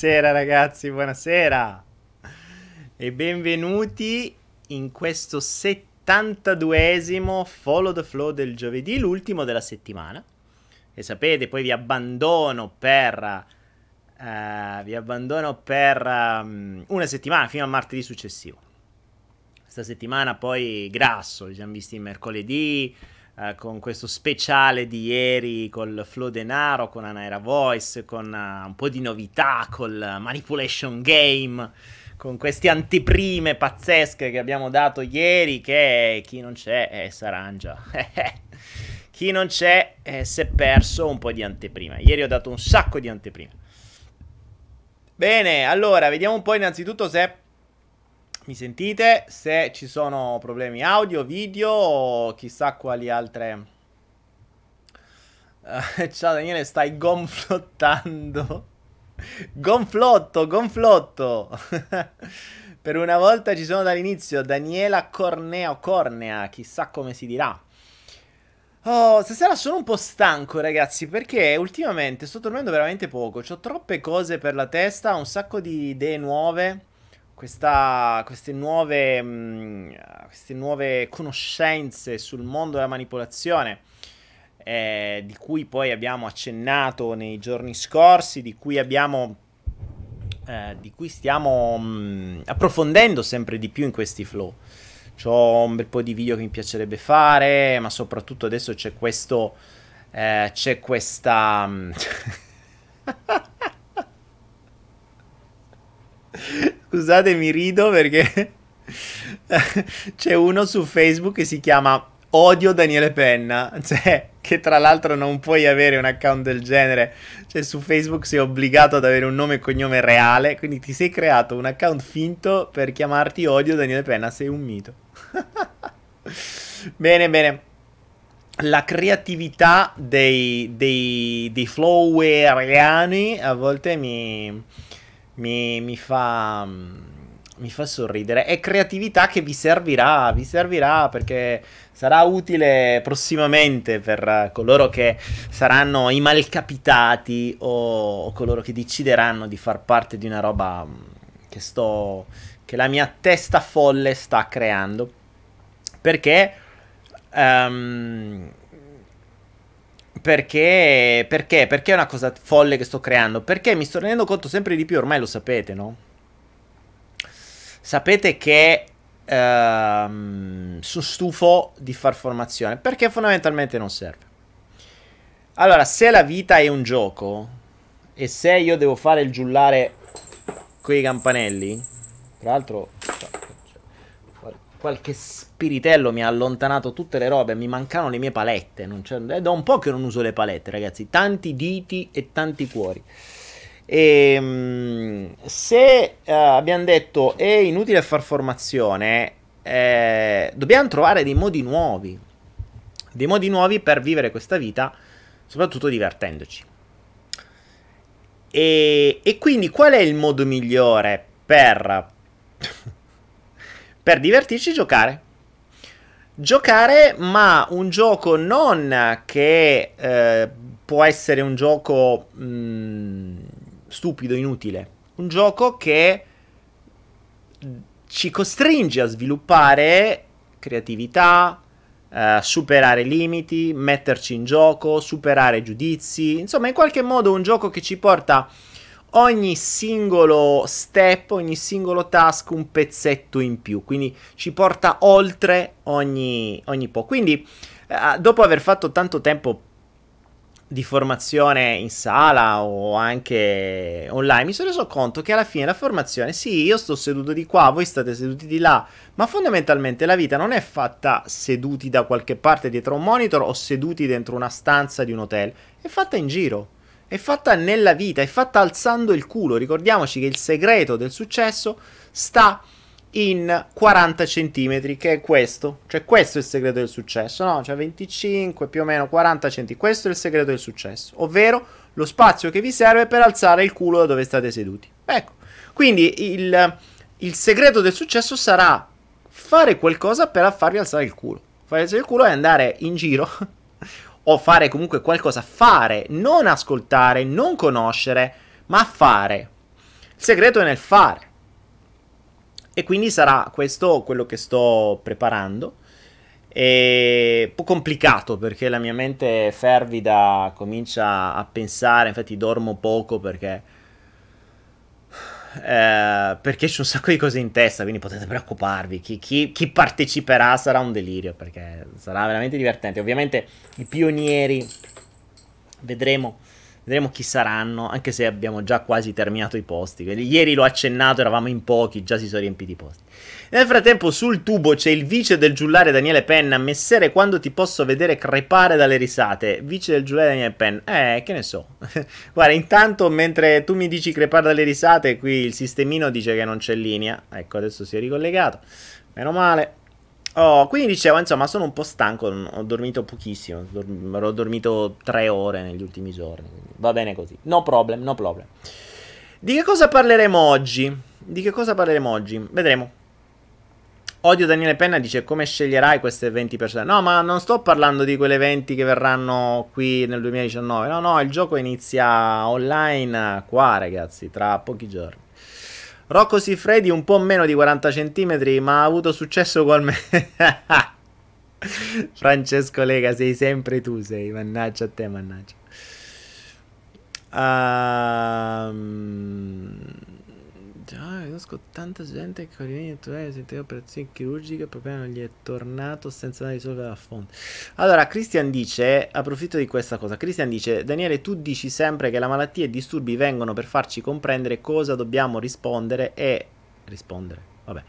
Buonasera ragazzi, buonasera. E benvenuti in questo 72esimo Follow the Flow del giovedì, l'ultimo della settimana. E sapete, poi vi abbandono per... Uh, vi abbandono per um, una settimana fino al martedì successivo. Questa settimana poi grasso, li siamo visti mercoledì, Uh, con questo speciale di ieri col Flow Denaro, con Anaera Voice, con uh, un po' di novità, col Manipulation Game, con queste anteprime pazzesche che abbiamo dato ieri, che chi non c'è eh, s'arrangia. chi non c'è eh, si è perso un po' di anteprima. Ieri ho dato un sacco di anteprime. Bene, allora, vediamo un po' innanzitutto se mi sentite? Se ci sono problemi audio, video o chissà quali altre... Uh, ciao Daniele, stai gonflottando. gonflotto, gonflotto. per una volta ci sono dall'inizio. Daniela Cornea o Cornea, chissà come si dirà. Oh, stasera sono un po' stanco, ragazzi, perché ultimamente sto dormendo veramente poco. Ho troppe cose per la testa, un sacco di idee nuove questa, queste, nuove, mh, mm, queste nuove conoscenze sul mondo della manipolazione, eh, di cui poi abbiamo accennato nei giorni scorsi, di cui abbiamo... Eh, di cui stiamo mh, mm, approfondendo sempre di più in questi flow. Ho un bel po' di video che mi piacerebbe fare, ma soprattutto adesso c'è questo. Eh, c'è questa. Mm, Scusate, mi rido perché c'è uno su Facebook che si chiama Odio Daniele Penna, cioè che tra l'altro non puoi avere un account del genere, cioè su Facebook sei obbligato ad avere un nome e cognome reale, quindi ti sei creato un account finto per chiamarti Odio Daniele Penna, sei un mito. bene, bene. La creatività dei, dei, dei floweriani a volte mi, mi, mi, fa, mi fa sorridere. È creatività che vi servirà, vi servirà perché sarà utile prossimamente per coloro che saranno i malcapitati o, o coloro che decideranno di far parte di una roba che sto che la mia testa folle sta creando. Perché um, perché, perché? Perché è una cosa folle che sto creando? Perché mi sto rendendo conto sempre di più, ormai lo sapete, no? Sapete che ehm, sono stufo di far formazione, perché fondamentalmente non serve. Allora, se la vita è un gioco, e se io devo fare il giullare con i campanelli, tra l'altro qualche spiritello mi ha allontanato tutte le robe, mi mancano le mie palette. È da un po' che non uso le palette, ragazzi. Tanti diti e tanti cuori. E, ehm, se uh, abbiamo detto è inutile far formazione, eh, dobbiamo trovare dei modi nuovi. Dei modi nuovi per vivere questa vita, soprattutto divertendoci. E, e quindi qual è il modo migliore per per divertirci giocare. Giocare, ma un gioco non che eh, può essere un gioco mh, mm, stupido, inutile. Un gioco che ci costringe a sviluppare creatività, eh, superare limiti, metterci in gioco, superare giudizi. Insomma, in qualche modo un gioco che ci porta a ogni singolo step, ogni singolo task un pezzetto in più, quindi ci porta oltre ogni, ogni po'. Quindi eh, dopo aver fatto tanto tempo di formazione in sala o anche online, mi sono reso conto che alla fine la formazione, sì, io sto seduto di qua, voi state seduti di là, ma fondamentalmente la vita non è fatta seduti da qualche parte dietro un monitor o seduti dentro una stanza di un hotel, è fatta in giro è fatta nella vita, è fatta alzando il culo. Ricordiamoci che il segreto del successo sta in 40 cm, che è questo. Cioè, questo è il segreto del successo, no? Cioè, 25 più o meno 40 cm. Questo è il segreto del successo, ovvero lo spazio che vi serve per alzare il culo da dove state seduti. Ecco, quindi il, il segreto del successo sarà fare qualcosa per farvi alzare il culo. Fare alzare il culo e andare in giro o fare comunque qualcosa, fare, non ascoltare, non conoscere, ma fare. Il segreto è nel fare. E quindi sarà questo quello che sto preparando. È un po' complicato perché la mia mente fervida comincia a pensare, infatti dormo poco perché eh, perché c'è un sacco di cose in testa, quindi potete preoccuparvi. Chi, chi, chi, parteciperà sarà un delirio, perché sarà veramente divertente. Ovviamente i pionieri vedremo, vedremo chi saranno, anche se abbiamo già quasi terminato i posti. Ieri l'ho accennato, eravamo in pochi, già si sono riempiti i posti. Nel frattempo sul tubo c'è il vice del giullare Daniele Penna. Messere quando ti posso vedere crepare dalle risate. Vice del giullare Daniele Penna. Eh, che ne so. Guarda, intanto mentre tu mi dici crepare dalle risate, qui il sistemino dice che non c'è linea. Ecco, adesso si è ricollegato. Meno male. Oh, quindi dicevo, insomma, sono un po' stanco, ho dormito pochissimo, ho dormito tre ore negli ultimi giorni, va bene così. No problem, no problem. Di che cosa parleremo oggi? Di che cosa parleremo oggi? Vedremo. Odio Daniele Penna dice come sceglierai queste 20 persone. No, ma non sto parlando di quelle 20 che verranno qui nel 2019. No, no, il gioco inizia online qua, ragazzi, tra pochi giorni. Rocco Siffredi un po' meno di 40 cm, ma ha avuto successo me. Francesco Lega, sei sempre tu, sei. Mannaggia a te, mannaggia. Um... Ah, conosco tanta gente che con i naturali sente operazioni chirurgiche, il problema gli è tornato senza risolvere la fonte. Allora, Christian dice, approfitto di questa cosa, Christian dice, Daniele, tu dici sempre che la malattia e i disturbi vengono per farci comprendere cosa dobbiamo rispondere e... rispondere, vabbè.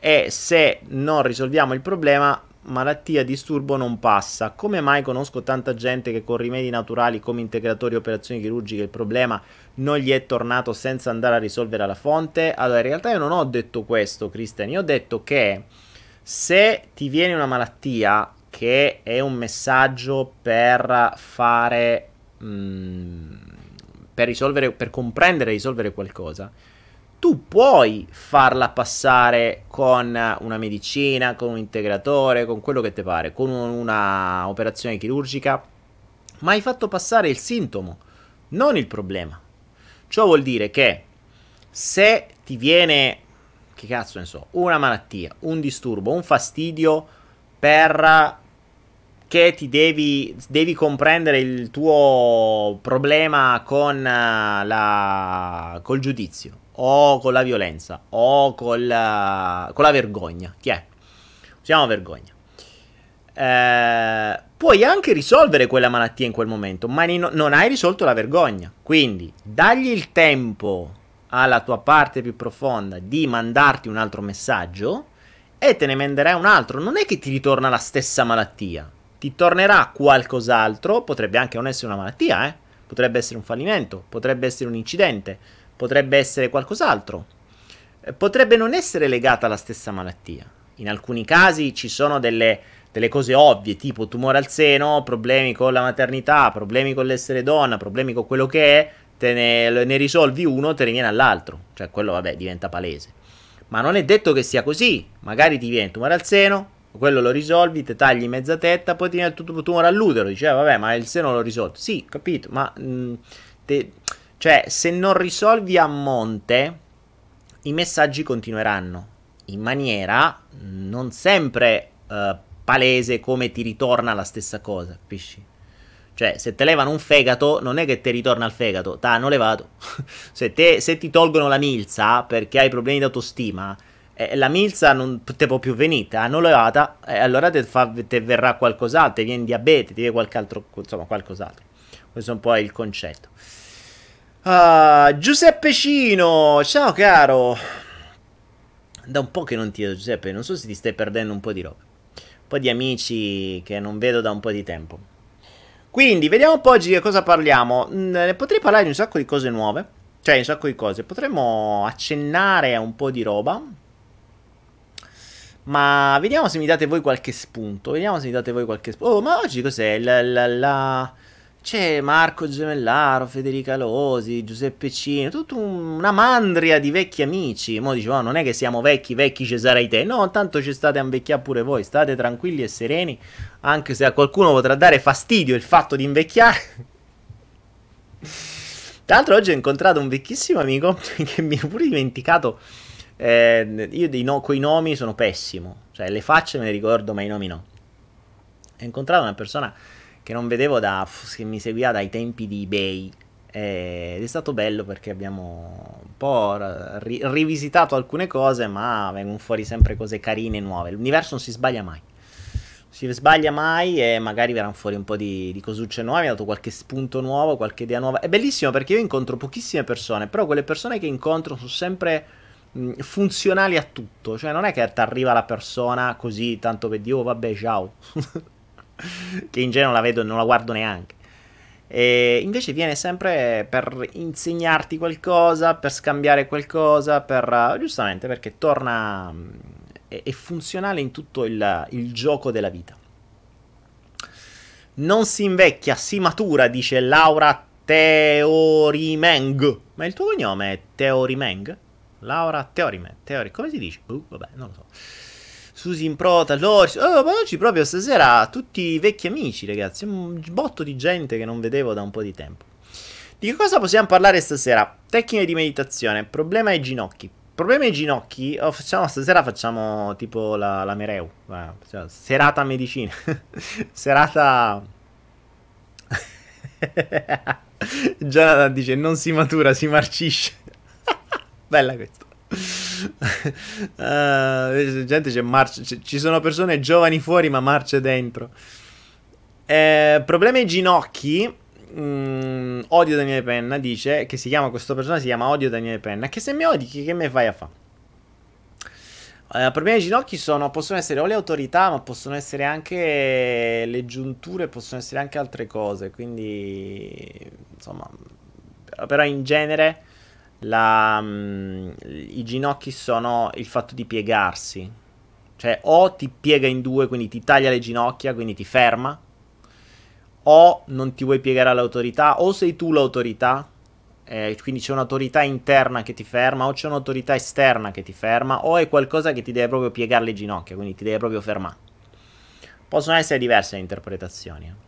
E se non risolviamo il problema, malattia, disturbo non passa. Come mai conosco tanta gente che con rimedi naturali come integratori operazioni chirurgiche il problema non gli è tornato senza andare a risolvere la fonte? Allora, in realtà io non ho detto questo, Cristian. Io ho detto che se ti viene una malattia che è un messaggio per fare... Mh, mm, per risolvere, per comprendere e risolvere qualcosa, tu puoi farla passare con una medicina, con un integratore, con quello che ti pare, con una operazione chirurgica, ma hai fatto passare il sintomo, non il problema. Ciò vuol dire che se ti viene, che cazzo ne so, una malattia, un disturbo, un fastidio per che ti devi, devi comprendere il tuo problema con la, col giudizio o con la violenza o col, con la vergogna. Chi è? Usiamo vergogna. Eh, puoi anche risolvere quella malattia in quel momento, ma no, non hai risolto la vergogna. Quindi dagli il tempo alla tua parte più profonda di mandarti un altro messaggio e te ne manderai un altro. Non è che ti ritorna la stessa malattia, ti tornerà qualcos'altro. Potrebbe anche non essere una malattia, eh? potrebbe essere un fallimento, potrebbe essere un incidente potrebbe essere qualcos'altro. Eh, potrebbe non essere legata alla stessa malattia. In alcuni casi ci sono delle, delle cose ovvie, tipo tumore al seno, problemi con la maternità, problemi con l'essere donna, problemi con quello che è, te ne, ne risolvi uno, te ne viene all'altro. Cioè, quello, vabbè, diventa palese. Ma non è detto che sia così. Magari ti viene tumore al seno, quello lo risolvi, te tagli mezza tetta, poi ti viene il tumore all'utero. Dice, eh, vabbè, ma il seno l'ho risolto. Sì, capito, ma mh, mm, cioè, se non risolvi a monte, i messaggi continueranno in maniera non sempre uh, palese come ti ritorna la stessa cosa, capisci? Cioè, se te levano un fegato, non è che ti ritorna il fegato, t'hanno levato. se, te, se, ti tolgono la milza perché hai problemi di autostima, eh, la milza non te può più venire, hanno levata, eh, allora te, fa, te verrà qualcos'altro, ti viene diabete, ti viene qualche altro, insomma, qualcos'altro. Questo è un po' il concetto. Uh, Giuseppe Cino, ciao caro. Da un po' che non ti vedo Giuseppe, non so se ti stai perdendo un po' di roba. Un po' di amici che non vedo da un po' di tempo. Quindi, vediamo un po' oggi di cosa parliamo. Mm, potrei parlare di un sacco di cose nuove. Cioè, un sacco di cose. Potremmo accennare a un po' di roba. Ma vediamo se mi date voi qualche spunto. Vediamo se mi date voi qualche spunto. Oh, ma oggi cos'è? La, la, la, c'è Marco Gemellaro, Federica Losi, Giuseppe Cino, tutta una mandria di vecchi amici. Mo dicevo, oh, non è che siamo vecchi, vecchi ci sarai te. No, tanto ci state a invecchiare pure voi. State tranquilli e sereni, anche se a qualcuno potrà dare fastidio il fatto di invecchiare. Tra l'altro oggi ho incontrato un vecchissimo amico che mi ha pure dimenticato. Eh, io dei no, coi nomi sono pessimo. Cioè le facce me le ricordo ma i nomi no. Ho incontrato una persona che non vedevo da... che mi seguiva dai tempi di eBay. Ed è stato bello perché abbiamo un po' ri- rivisitato alcune cose, ma vengono fuori sempre cose carine e nuove. L'universo non si sbaglia mai si sbaglia mai e magari verranno fuori un po' di, di cosucce nuove, mi ha dato qualche spunto nuovo, qualche idea nuova. È bellissimo perché io incontro pochissime persone, però quelle persone che incontro sono sempre mh, funzionali a tutto, cioè non è che ti arriva la persona così tanto per dire oh vabbè ciao, che in genere non la vedo e non la guardo neanche. E invece viene sempre per insegnarti qualcosa, per scambiare qualcosa, per giustamente perché torna è, è funzionale in tutto il, il gioco della vita. Non si invecchia, si matura, dice Laura Teorimeng. Ma il tuo cognome è Teorimeng? Laura Teorimeng. Teori, come si dice? Uh, vabbè, non lo so. Susi in prota, Loris. Oh, ma oggi proprio stasera tutti vecchi amici, ragazzi. Un botto di gente che non vedevo da un po' di tempo. Di che cosa possiamo parlare stasera? Tecniche di meditazione, problema ai ginocchi. Problema ai ginocchi, oh, facciamo, stasera facciamo tipo la, la Mereu, cioè, serata medicina, serata... Jonathan dice non si matura, si marcisce. Bella questa. Uh, gente c'è marcia, c- ci sono persone giovani fuori ma marce dentro. Eh, problemi ai ginocchi mm, Odio Daniele Penna dice che si chiama questa persona si chiama Odio Daniele Penna che se mi odi che, che me fai a fare uh, problemi ai ginocchi sono, possono essere o le autorità ma possono essere anche le giunture possono essere anche altre cose quindi insomma però in genere la, um, i ginocchi sono il fatto di piegarsi cioè o ti piega in due quindi ti taglia le ginocchia quindi ti ferma o non ti vuoi piegare all'autorità, o sei tu l'autorità, eh, quindi c'è un'autorità interna che ti ferma, o c'è un'autorità esterna che ti ferma, o è qualcosa che ti deve proprio piegare le ginocchia, quindi ti deve proprio fermare. Possono essere diverse le interpretazioni. Eh.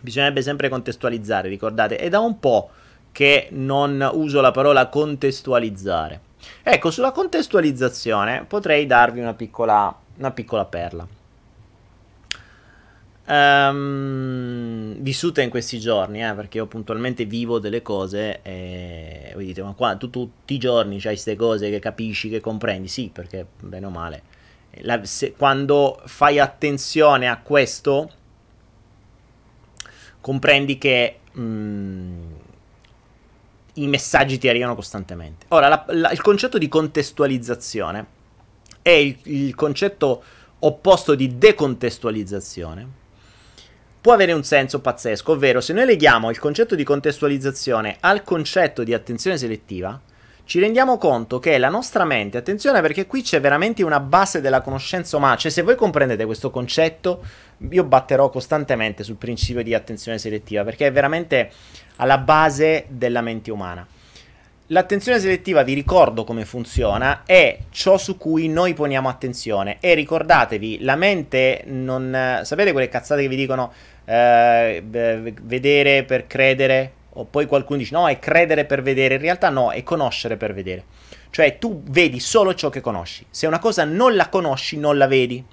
Bisognerebbe sempre contestualizzare, ricordate, è da un po' che non uso la parola contestualizzare. Ecco, sulla contestualizzazione potrei darvi una piccola, una piccola perla um, vissuta in questi giorni, eh, perché io puntualmente vivo delle cose e voi dite, ma qua tu tutti i giorni c'hai queste cose che capisci, che comprendi? Sì, perché bene o male, la, se, quando fai attenzione a questo, comprendi che mm, i messaggi ti arrivano costantemente. Ora, la, la, il concetto di contestualizzazione è il, il concetto opposto di decontestualizzazione può avere un senso pazzesco, ovvero se noi leghiamo il concetto di contestualizzazione al concetto di attenzione selettiva, ci rendiamo conto che la nostra mente, attenzione perché qui c'è veramente una base della conoscenza umana, cioè se voi comprendete questo concetto, io batterò costantemente sul principio di attenzione selettiva, perché è veramente alla base della mente umana. L'attenzione selettiva, vi ricordo come funziona, è ciò su cui noi poniamo attenzione e ricordatevi, la mente non... sapete quelle cazzate che vi dicono eh, vedere per credere, o poi qualcuno dice no, è credere per vedere, in realtà no, è conoscere per vedere. Cioè tu vedi solo ciò che conosci. Se una cosa non la conosci, non la vedi.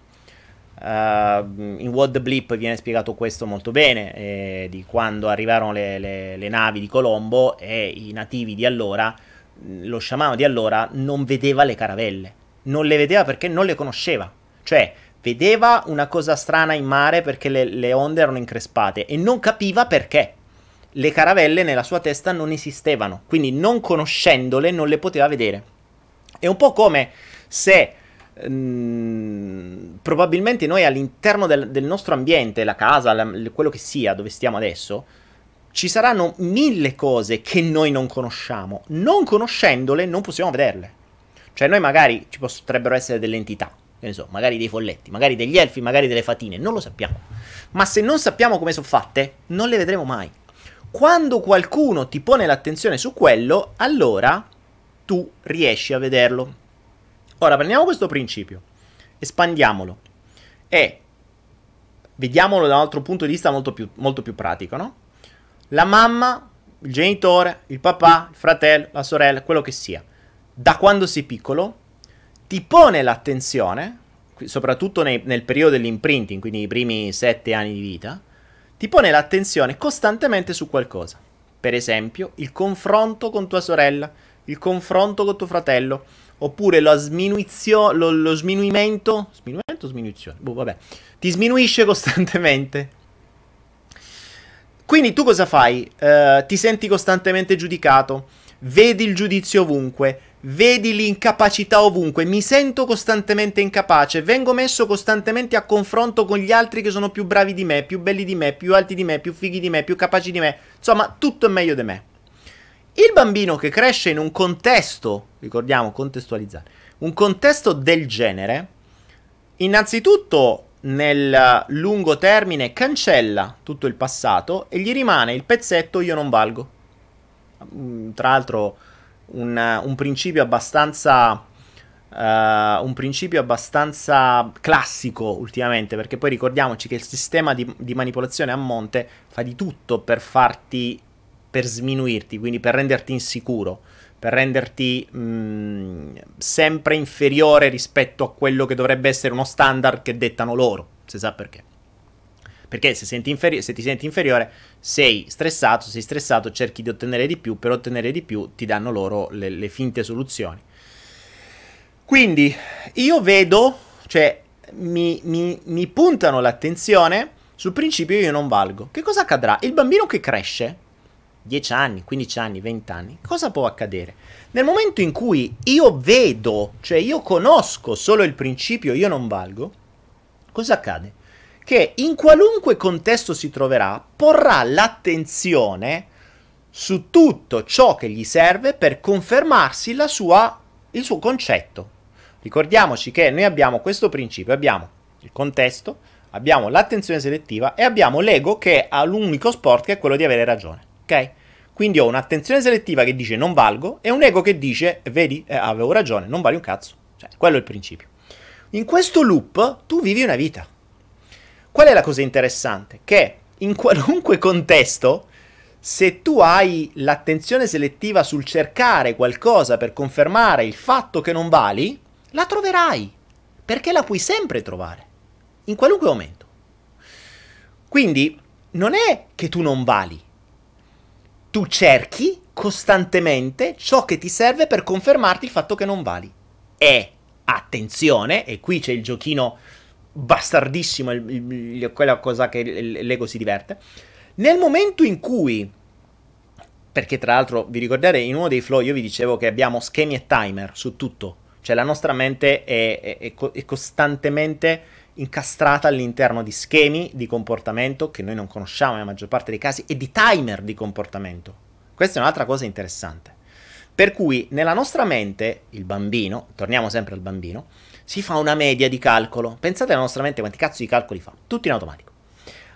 Uh, in the Blip viene spiegato questo molto bene, eh, di quando arrivarono le, le, le, navi di Colombo e i nativi di allora, lo sciamano di allora non vedeva le caravelle, non le vedeva perché non le conosceva. Cioè, vedeva una cosa strana in mare perché le, le onde erano increspate e non capiva perché. Le caravelle nella sua testa non esistevano, quindi non conoscendole non le poteva vedere. È un po' come se mm, probabilmente noi all'interno del, del, nostro ambiente, la casa, la, quello che sia, dove stiamo adesso, ci saranno mille cose che noi non conosciamo. Non conoscendole non possiamo vederle. Cioè noi magari ci potrebbero essere delle entità, che ne so, magari dei folletti, magari degli elfi, magari delle fatine, non lo sappiamo. Ma se non sappiamo come sono fatte, non le vedremo mai. Quando qualcuno ti pone l'attenzione su quello, allora tu riesci a vederlo. Ora prendiamo questo principio, espandiamolo e vediamolo da un altro punto di vista molto più, molto più pratico, no? La mamma il genitore, il papà, il fratello, la sorella, quello che sia, da quando sei piccolo, ti pone l'attenzione, soprattutto nei, nel periodo dell'imprinting, quindi i primi sette anni di vita, ti pone l'attenzione costantemente su qualcosa. Per esempio, il confronto con tua sorella, il confronto con tuo fratello, oppure lo, lo, lo sminuimento, sminuimento o sminuizione? Boh, vabbè, ti sminuisce costantemente. Quindi tu cosa fai? Uh, ti senti costantemente giudicato, vedi il giudizio ovunque, vedi l'incapacità ovunque, mi sento costantemente incapace, vengo messo costantemente a confronto con gli altri che sono più bravi di me, più belli di me, più alti di me, più fighi di me, più capaci di me, insomma tutto è meglio di me. Il bambino che cresce in un contesto, ricordiamo contestualizzare, un contesto del genere, innanzitutto nel lungo termine cancella tutto il passato e gli rimane il pezzetto io non valgo. Mm, tra l'altro un, un principio abbastanza uh, un principio abbastanza classico ultimamente perché poi ricordiamoci che il sistema di, di manipolazione a monte fa di tutto per farti per sminuirti, quindi per renderti insicuro, per renderti mh, mm, sempre inferiore rispetto a quello che dovrebbe essere uno standard che dettano loro, si sa perché. Perché se, inferi- se, ti senti inferiore sei stressato, sei stressato, cerchi di ottenere di più, per ottenere di più ti danno loro le, le finte soluzioni. Quindi io vedo, cioè mi, mi, mi puntano l'attenzione sul principio io non valgo. Che cosa accadrà? Il bambino che cresce 10 anni, 15 anni, 20 anni, cosa può accadere? Nel momento in cui io vedo, cioè io conosco solo il principio io non valgo, cosa accade? Che in qualunque contesto si troverà, porrà l'attenzione su tutto ciò che gli serve per confermarsi sua, il suo concetto. Ricordiamoci che noi abbiamo questo principio, abbiamo il contesto, abbiamo l'attenzione selettiva e abbiamo l'ego che ha l'unico sport che è quello di avere ragione ok? Quindi ho un'attenzione selettiva che dice non valgo e un ego che dice, vedi, eh, avevo ragione, non vali un cazzo. Cioè, quello è il principio. In questo loop tu vivi una vita. Qual è la cosa interessante? Che in qualunque contesto, se tu hai l'attenzione selettiva sul cercare qualcosa per confermare il fatto che non vali, la troverai. Perché la puoi sempre trovare. In qualunque momento. Quindi non è che tu non vali, tu cerchi costantemente ciò che ti serve per confermarti il fatto che non vali. E attenzione, e qui c'è il giochino bastardissimo, il, il, quella cosa che l'ego si diverte. Nel momento in cui, perché tra l'altro vi ricordate in uno dei flow io vi dicevo che abbiamo schemi e timer su tutto, cioè la nostra mente è, è, è, è costantemente incastrata all'interno di schemi di comportamento che noi non conosciamo nella maggior parte dei casi e di timer di comportamento. Questa è un'altra cosa interessante. Per cui nella nostra mente, il bambino, torniamo sempre al bambino, si fa una media di calcolo. Pensate alla nostra mente quanti cazzo di calcoli fa, tutti in automatico.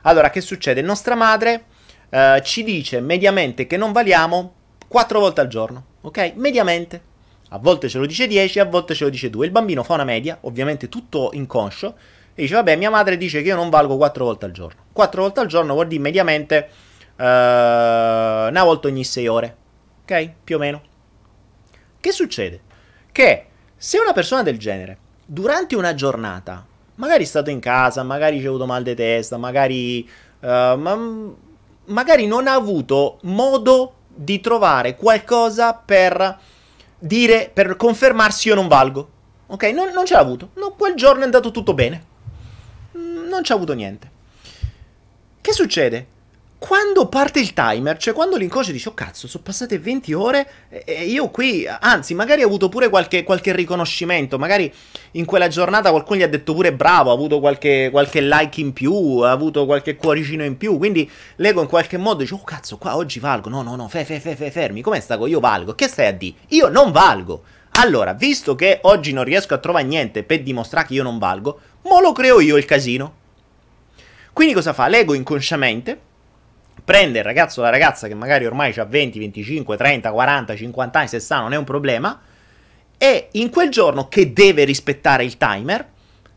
Allora, che succede? Nostra madre eh, ci dice mediamente che non valiamo 4 volte al giorno, ok? Mediamente. A volte ce lo dice 10, a volte ce lo dice 2. Il bambino fa una media, ovviamente tutto inconscio, e dice, vabbè, mia madre dice che io non valgo 4 volte al giorno. 4 volte al giorno vuol dire mediamente uh, una volta ogni 6 ore. Ok? Più o meno. Che succede? Che se una persona del genere, durante una giornata, magari è stato in casa, magari ha avuto mal di testa, magari, uh, ma, magari non ha avuto modo di trovare qualcosa per dire, per confermarsi io non valgo. Ok? Non, non ce l'ha avuto. No, quel giorno è andato tutto bene non c'ha avuto niente. Che succede? Quando parte il timer, cioè quando l'inconscio dice, oh cazzo, sono passate 20 ore e io qui, anzi, magari ha avuto pure qualche, qualche, riconoscimento, magari in quella giornata qualcuno gli ha detto pure bravo, ha avuto qualche, qualche like in più, ha avuto qualche cuoricino in più, quindi l'ego in qualche modo dice, oh cazzo, qua oggi valgo, no, no, no, fe, fe, fe, fe fermi, come sta con io valgo? Che stai a dire? Io non valgo! Allora, visto che oggi non riesco a trovare niente per dimostrare che io non valgo, mo lo creo io il casino. Quindi cosa fa? L'ego inconsciamente prende il ragazzo o la ragazza che magari ormai ha 20, 25, 30, 40, 50 anni, 60, non è un problema, e in quel giorno che deve rispettare il timer,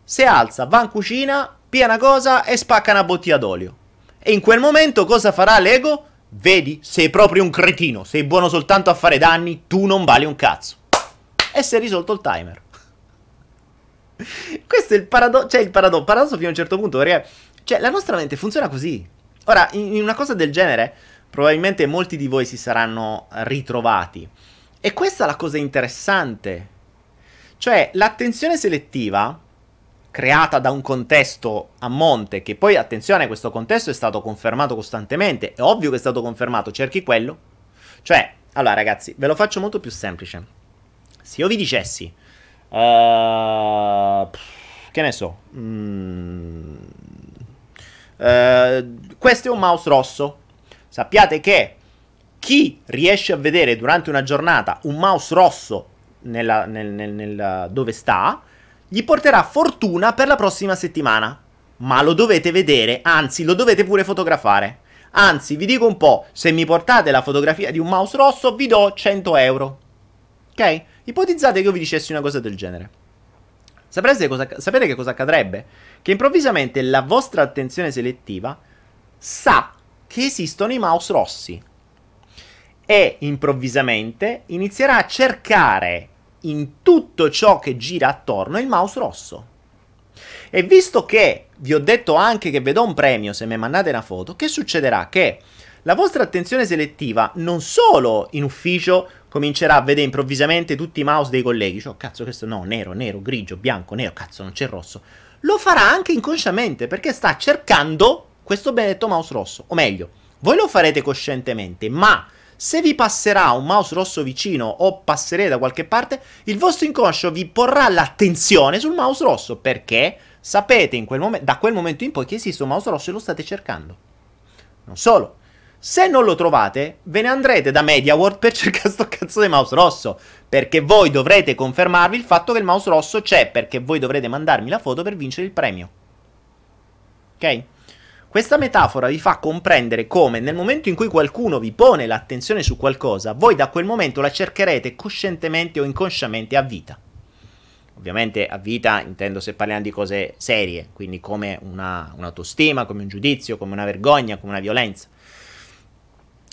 si alza, va in cucina, pia una cosa e spacca una bottiglia d'olio. E in quel momento cosa farà l'ego? Vedi? Sei proprio un cretino. Sei buono soltanto a fare danni. Tu non vali un cazzo. E si è risolto il timer. Questo è il paradosso. Cioè, il paradosso. Paradosso fino a un certo punto. Perché. Cioè, la nostra mente funziona così. Ora, in, in una cosa del genere, probabilmente molti di voi si saranno ritrovati. E questa è la cosa interessante. Cioè, l'attenzione selettiva creata da un contesto a monte, che poi, attenzione, questo contesto è stato confermato costantemente, è ovvio che è stato confermato, cerchi quello. Cioè, allora ragazzi, ve lo faccio molto più semplice. Se io vi dicessi, uh, che ne so, mm, uh, questo è un mouse rosso, sappiate che chi riesce a vedere durante una giornata un mouse rosso nella, nel, nel, nel, dove sta, gli porterà fortuna per la prossima settimana. Ma lo dovete vedere, anzi lo dovete pure fotografare. Anzi, vi dico un po', se mi portate la fotografia di un mouse rosso, vi do 100 euro. Ok? Ipotizzate che io vi dicessi una cosa del genere. Sapete, cosa, sapete che cosa accadrebbe? Che improvvisamente la vostra attenzione selettiva sa che esistono i mouse rossi. E improvvisamente inizierà a cercare in tutto ciò che gira attorno il mouse rosso. E visto che vi ho detto anche che vedo un premio se mi mandate una foto, che succederà? Che la vostra attenzione selettiva non solo in ufficio comincerà a vedere improvvisamente tutti i mouse dei colleghi, cioè cazzo questo no, nero, nero, grigio, bianco, nero, cazzo non c'è rosso, lo farà anche inconsciamente perché sta cercando questo benedetto mouse rosso, o meglio, voi lo farete coscientemente, ma se vi passerà un mouse rosso vicino o passerete da qualche parte, il vostro inconscio vi porrà l'attenzione sul mouse rosso perché sapete quel mom- da quel momento in poi che esiste un mouse rosso e lo state cercando. Non solo, se non lo trovate, ve ne andrete da MediaWorld per cercare sto cazzo di mouse rosso. Perché voi dovrete confermarvi il fatto che il mouse rosso c'è. Perché voi dovrete mandarmi la foto per vincere il premio. Ok? Questa metafora vi fa comprendere come nel momento in cui qualcuno vi pone l'attenzione su qualcosa, voi da quel momento la cercherete coscientemente o inconsciamente a vita. Ovviamente a vita intendo se parliamo di cose serie, quindi come una, un'autostima, come un giudizio, come una vergogna, come una violenza.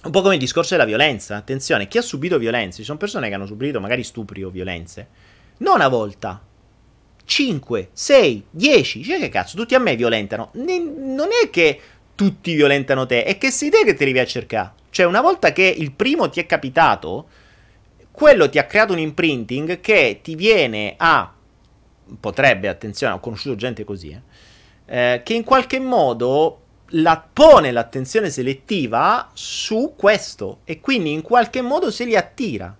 Un po' come il discorso della violenza. Attenzione, chi ha subito violenze, ci sono persone che hanno subito magari stupri o violenze, non una volta, 5, 6, 10. Cioè che cazzo, tutti a me violentano. non è che tutti violentano te, è che sei te che te li vai a cercare. Cioè, una volta che il primo ti è capitato, quello ti ha creato un imprinting che ti viene a. Potrebbe, attenzione, ho conosciuto gente così, eh, eh, che in qualche modo la pone l'attenzione selettiva su questo e quindi in qualche modo se li attira.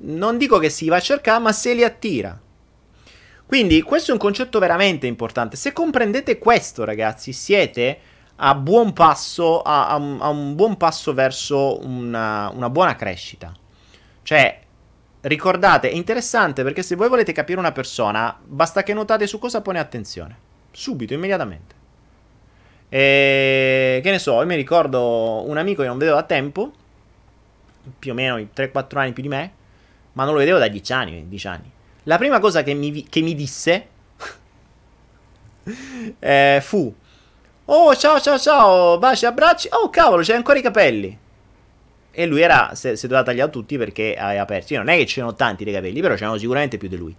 Non dico che si va a cercare, ma se li attira. Quindi questo è un concetto veramente importante. Se comprendete questo, ragazzi, siete a buon passo, a, a, a un buon passo verso una, una buona crescita. Cioè, ricordate, è interessante perché se voi volete capire una persona, basta che notate su cosa pone attenzione. Subito, immediatamente. E, che ne so, io mi ricordo un amico che non vedevo da tempo, più o meno 3-4 anni più di me, ma non lo vedevo da 10 anni, 10 anni. La prima cosa che mi, che mi disse eh, fu: Oh, ciao, ciao, ciao, baci, abbracci. Oh, cavolo, c'hai ancora i capelli. E lui era, si, si doveva tagliare tutti perché aveva perso. Io non è che c'erano tanti dei capelli, però c'erano sicuramente più di lui.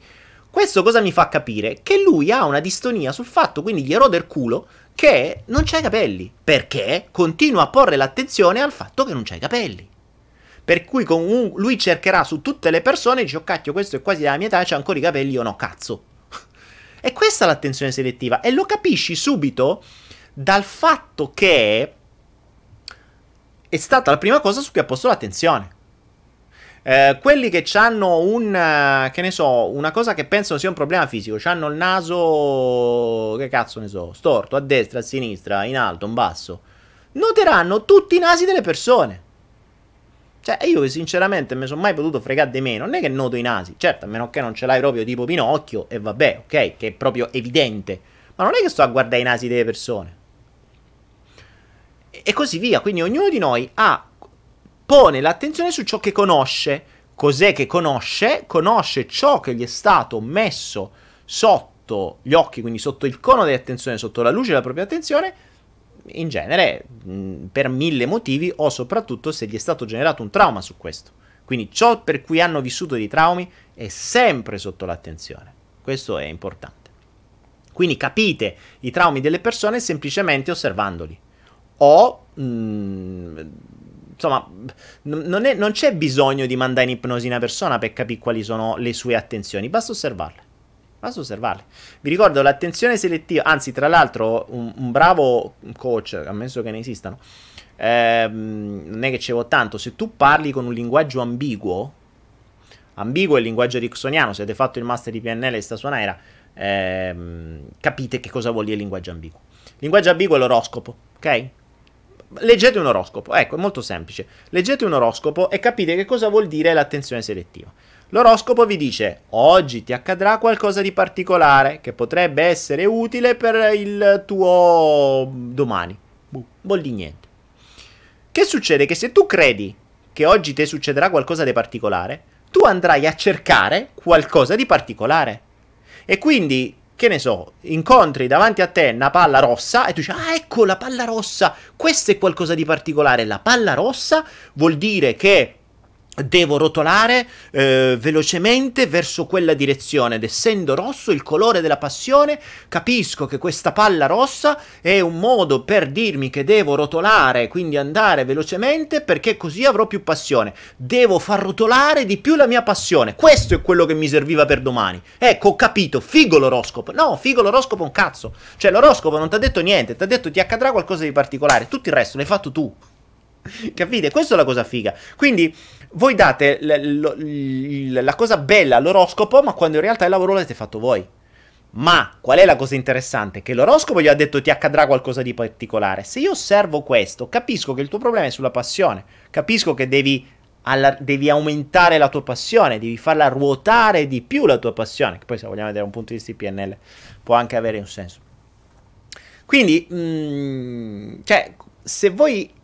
Questo cosa mi fa capire? Che lui ha una distonia sul fatto, quindi gli erode il culo, che non c'ha i capelli. Perché continua a porre l'attenzione al fatto che non c'ha i capelli. Per cui un, lui cercherà su tutte le persone e dice, oh cacchio, questo è quasi della mia età, c'ha ancora i capelli, io no, cazzo. e questa è l'attenzione selettiva. E lo capisci subito dal fatto che è stata la prima cosa su cui ha posto l'attenzione. Eh, quelli che hanno un, uh, che ne so, una cosa che pensano sia un problema fisico, hanno il naso, che cazzo ne so, storto, a destra, a sinistra, in alto, in basso, noteranno tutti i nasi delle persone. Cioè, io sinceramente mi sono mai potuto fregare di meno. Non è che noto i nasi. Certo, a meno che non ce l'hai proprio tipo Pinocchio, e vabbè, ok, che è proprio evidente. Ma non è che sto a guardare i nasi delle persone. E così via. Quindi ognuno di noi ha, pone l'attenzione su ciò che conosce. Cos'è che conosce? Conosce ciò che gli è stato messo sotto gli occhi, quindi sotto il cono dell'attenzione, sotto la luce della propria attenzione, in genere mh, per mille motivi o soprattutto se gli è stato generato un trauma su questo. Quindi ciò per cui hanno vissuto dei traumi è sempre sotto l'attenzione. Questo è importante. Quindi capite i traumi delle persone semplicemente osservandoli. O, mh, insomma, non, è, non, c'è bisogno di mandare in ipnosi una persona per capire quali sono le sue attenzioni, basta osservarle. Basta osservarle. Vi ricordo l'attenzione selettiva, anzi, tra l'altro, un, un bravo coach, ammesso che ne esistano, ehm, non è che ce tanto, se tu parli con un linguaggio ambiguo, ambiguo è il linguaggio ericksoniano, se avete fatto il master di PNL e sta su Naira, ehm, capite che cosa vuol dire linguaggio ambiguo. Linguaggio ambiguo è l'oroscopo, ok? Leggete un oroscopo, ecco, è molto semplice. Leggete un oroscopo e capite che cosa vuol dire l'attenzione selettiva. L'oroscopo vi dice oggi ti accadrà qualcosa di particolare che potrebbe essere utile per il tuo domani. Buh, vuol dire niente. Che succede? Che se tu credi che oggi ti succederà qualcosa di particolare, tu andrai a cercare qualcosa di particolare. E quindi, che ne so, incontri davanti a te una palla rossa e tu dici, ah ecco la palla rossa, questo è qualcosa di particolare. La palla rossa vuol dire che devo rotolare eh, velocemente verso quella direzione ed essendo rosso il colore della passione capisco che questa palla rossa è un modo per dirmi che devo rotolare quindi andare velocemente perché così avrò più passione. Devo far rotolare di più la mia passione. Questo è quello che mi serviva per domani. Ecco ho capito figo l'oroscopo. No figo l'oroscopo un cazzo. Cioè l'oroscopo non ti ha detto niente ti ha detto ti accadrà qualcosa di particolare. Tutto il resto l'hai fatto tu Capite? Questa è la cosa figa. Quindi voi date l- l- la cosa bella all'oroscopo, ma quando in realtà il lavoro l'avete fatto voi. Ma qual è la cosa interessante? Che l'oroscopo gli ha detto ti accadrà qualcosa di particolare. Se io osservo questo, capisco che il tuo problema è sulla passione. Capisco che devi, alla, devi aumentare la tua passione, devi farla ruotare di più la tua passione. Che poi se vogliamo vedere un punto di vista di PNL può anche avere un senso. Quindi, mh, mm, cioè, se voi l-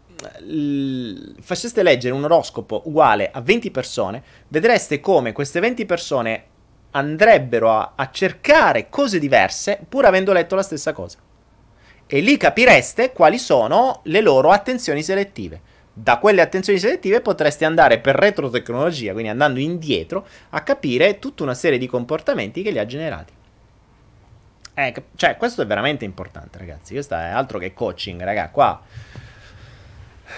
faceste leggere un oroscopo uguale a 20 persone, vedreste come queste 20 persone andrebbero a, a cercare cose diverse pur avendo letto la stessa cosa. E lì capireste quali sono le loro attenzioni selettive. Da quelle attenzioni selettive potreste andare per retrotecnologia, quindi andando indietro, a capire tutta una serie di comportamenti che li ha generati. Eh, cioè, questo è veramente importante, ragazzi. Questo è altro che coaching, raga. Qua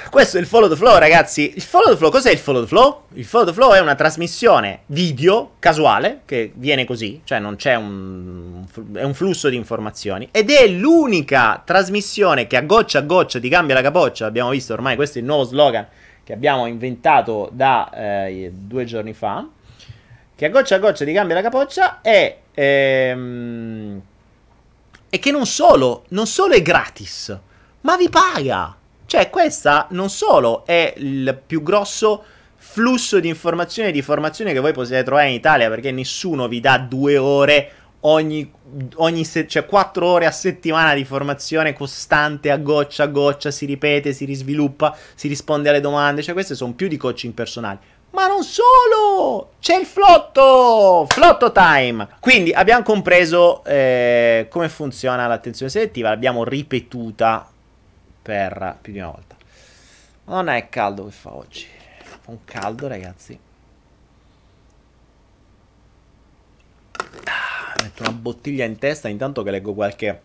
questo è il follow the flow, ragazzi. Il follow the flow, cos'è il follow the flow? Il follow the flow è una trasmissione video casuale che viene così, cioè non c'è un, è un flusso di informazioni ed è l'unica trasmissione che a goccia a goccia ti cambia la capoccia. Abbiamo visto ormai questo è il nuovo slogan che abbiamo inventato da eh, due giorni fa. Che a goccia a goccia ti cambia la capoccia e, ehm, e che non solo, non solo è gratis, ma vi paga. Cioè, questa non solo è il più grosso flusso di informazioni e di formazione che voi potete trovare in Italia, perché nessuno vi dà due ore ogni, ogni se- cioè quattro ore a settimana di formazione costante a goccia a goccia, si ripete, si risviluppa, si risponde alle domande, cioè queste sono più di coaching personali. Ma non solo! C'è il flotto! Flotto time! Quindi abbiamo compreso eh, come funziona l'attenzione selettiva, l'abbiamo ripetuta per più di una volta. Non è caldo che fa oggi. Fa un caldo, ragazzi. Ah, metto una bottiglia in testa intanto che leggo qualche,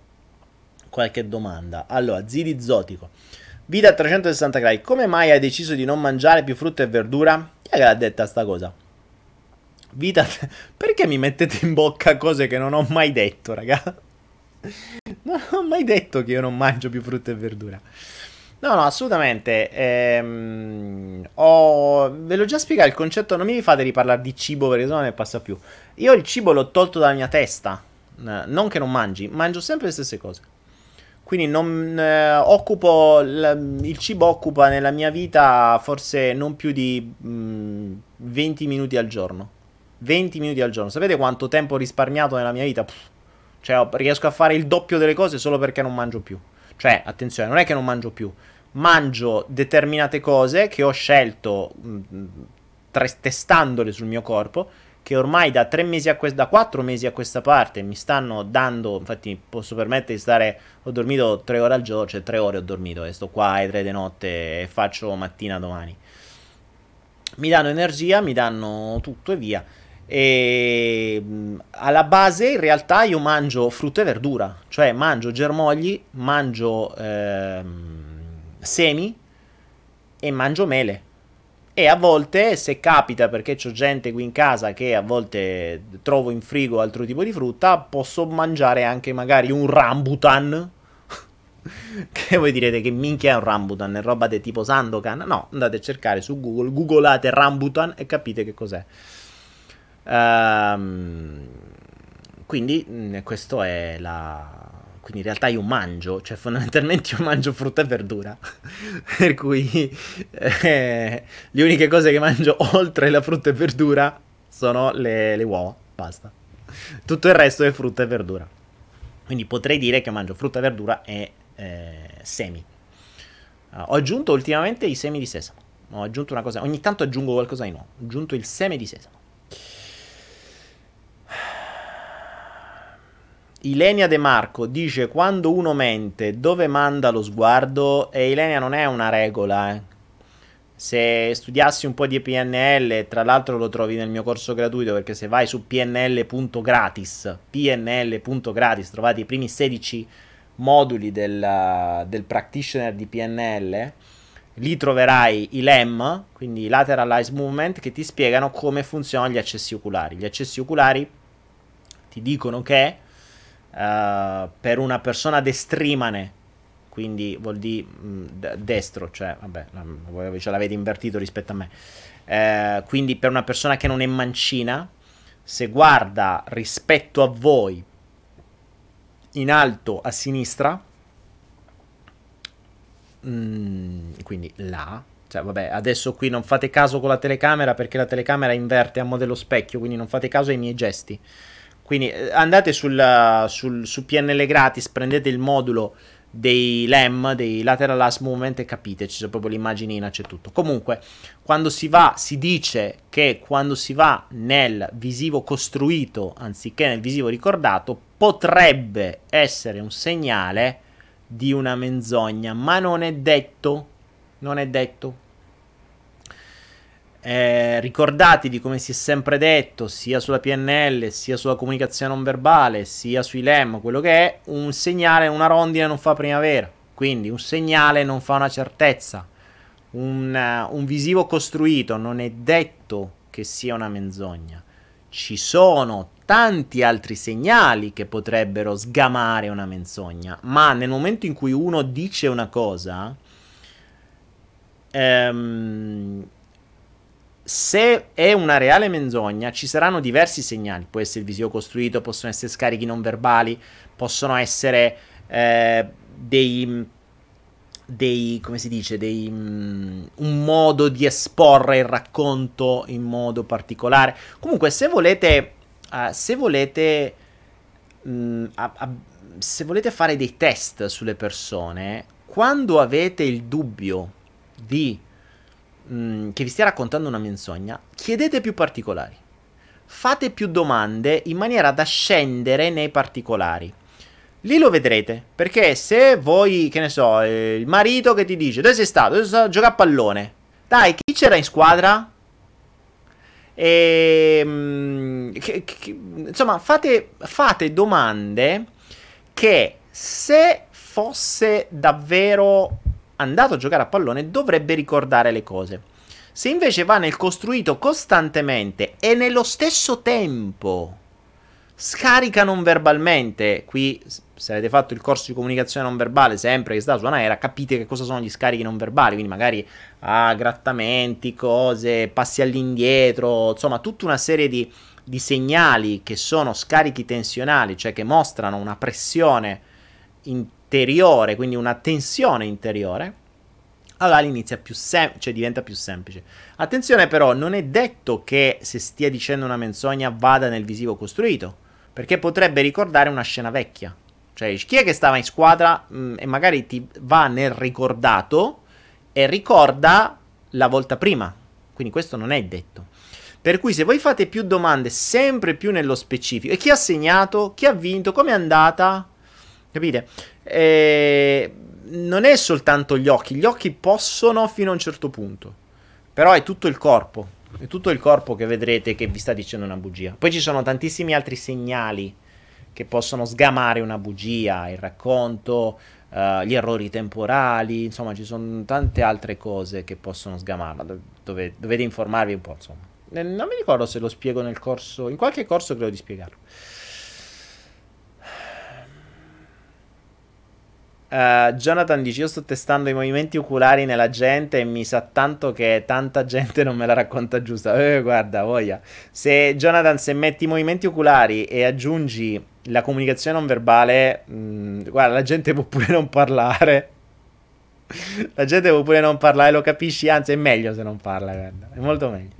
qualche domanda. Allora, Zidi Zotico. Vita a 360 gradi. Come mai hai deciso di non mangiare più frutta e verdura? Chi è che l'ha detta sta cosa? Vita... Perché mi mettete in bocca cose che non ho mai detto, raga? Non ho mai detto che io non mangio più frutta e verdura. No, no, assolutamente. Ehm, ho... Ve l'ho già spiegato il concetto. Non mi fate riparlare di cibo perché sennò ne passa più. Io il cibo l'ho tolto dalla mia testa. Non che non mangi, mangio sempre le stesse cose. Quindi non eh, occupo. L- il cibo occupa nella mia vita forse non più di mh, mm, 20 minuti al giorno. 20 minuti al giorno. Sapete quanto tempo ho risparmiato nella mia vita? Pff cioè, riesco a fare il doppio delle cose solo perché non mangio più. Cioè, attenzione, non è che non mangio più. Mangio determinate cose che ho scelto mh, mm, testandole sul mio corpo che ormai da tre mesi a que- da quattro mesi a questa parte mi stanno dando, infatti posso permettere di stare, ho dormito tre ore al giorno, cioè tre ore ho dormito e sto qua alle tre di notte e faccio mattina domani. Mi danno energia, mi danno tutto e via. E alla base in realtà io mangio frutta e verdura, cioè mangio germogli, mangio ehm, semi e mangio mele e a volte, se capita, perché ho gente qui in casa che a volte trovo in frigo altro tipo di frutta, posso mangiare anche magari un rambutan. che voi direte che minchia è un rambutan? È roba di tipo Sandokan? No, andate a cercare su Google, googolate rambutan e capite che cos'è. Um, quindi, mm, questo è la quindi in realtà io mangio, cioè fondamentalmente io mangio frutta e verdura, per cui eh, le uniche cose che mangio oltre la frutta e verdura sono le, le uova, basta. Tutto il resto è frutta e verdura. Quindi potrei dire che mangio frutta verdura e eh, semi. Uh, ho aggiunto ultimamente i semi di sesamo. Ho aggiunto una cosa, ogni tanto aggiungo qualcosa di nuovo. Ho aggiunto il seme di sesamo. Ilenia De Marco dice quando uno mente dove manda lo sguardo e Ilenia non è una regola eh. se studiassi un po' di PNL tra l'altro lo trovi nel mio corso gratuito perché se vai su pnl.gratis pnl.gratis trovate i primi 16 moduli del, del practitioner di PNL lì troverai i LEM quindi lateral eyes movement che ti spiegano come funzionano gli accessi oculari gli accessi oculari ti dicono che uh, per una persona destrimane, quindi vuol dire mm, destro, cioè vabbè, ce l'avete invertito rispetto a me. Uh, quindi per una persona che non è mancina, se guarda rispetto a voi in alto a sinistra, mm, quindi là, cioè vabbè, adesso qui non fate caso con la telecamera perché la telecamera inverte a modello specchio, quindi non fate caso ai miei gesti. Quindi eh, andate sul, sul, su PNL gratis, prendete il modulo dei LEM, dei Lateral Last Movement e capite, c'è proprio l'immaginina, c'è tutto. Comunque, quando si va, si dice che quando si va nel visivo costruito anziché nel visivo ricordato, potrebbe essere un segnale di una menzogna, ma non è detto, non è detto. Eh, ricordatevi come si è sempre detto, sia sulla PNL, sia sulla comunicazione non verbale, sia sui LEM, quello che è, un segnale, una rondine non fa primavera. Quindi un segnale non fa una certezza. Un, uh, un visivo costruito non è detto che sia una menzogna. Ci sono tanti altri segnali che potrebbero sgamare una menzogna, ma nel momento in cui uno dice una cosa, ehm, se è una reale menzogna, ci saranno diversi segnali. Può essere il visivo costruito, possono essere scarichi non verbali, possono essere eh, dei, dei, come si dice, dei, um, un modo di esporre il racconto in modo particolare. Comunque, se volete, uh, se volete, um, a, a, se volete fare dei test sulle persone, quando avete il dubbio di mm, che vi stia raccontando una menzogna, chiedete più particolari. Fate più domande in maniera da scendere nei particolari. Lì lo vedrete, perché se voi, che ne so, eh, il marito che ti dice dove sei stato? Dove sei stato a giocare a pallone? Dai, chi c'era in squadra? E, mh, che, che, insomma, fate, fate domande che se fosse davvero andato a giocare a pallone dovrebbe ricordare le cose. Se invece va nel costruito costantemente e nello stesso tempo scarica non verbalmente, qui se avete fatto il corso di comunicazione non verbale sempre che sta su Anaera, capite che cosa sono gli scarichi non verbali, quindi magari ah, grattamenti, cose, passi all'indietro, insomma tutta una serie di, di segnali che sono scarichi tensionali, cioè che mostrano una pressione in interiore, quindi una tensione interiore, allora l'inizia più sem- cioè diventa più semplice. Attenzione però, non è detto che se stia dicendo una menzogna vada nel visivo costruito, perché potrebbe ricordare una scena vecchia. Cioè, chi è che stava in squadra mh, mm, e magari ti va nel ricordato e ricorda la volta prima. Quindi questo non è detto. Per cui se voi fate più domande sempre più nello specifico, e chi ha segnato, chi ha vinto, come è andata, capite? E non è soltanto gli occhi, gli occhi possono fino a un certo punto, però è tutto il corpo, è tutto il corpo che vedrete che vi sta dicendo una bugia. Poi ci sono tantissimi altri segnali che possono sgamare una bugia, il racconto, uh, gli errori temporali, insomma ci sono tante altre cose che possono sgamarla, dove, dovete informarvi un po', insomma. Non mi ricordo se lo spiego nel corso, in qualche corso credo di spiegarlo. Uh, Jonathan dice: Io sto testando i movimenti oculari nella gente e mi sa tanto che tanta gente non me la racconta giusta. Eh, guarda, voglia. Se Jonathan, se metti i movimenti oculari e aggiungi la comunicazione non verbale, mh, mm, guarda, la gente può pure non parlare. la gente può pure non parlare, lo capisci. Anzi, è meglio se non parla, guarda. È molto meglio.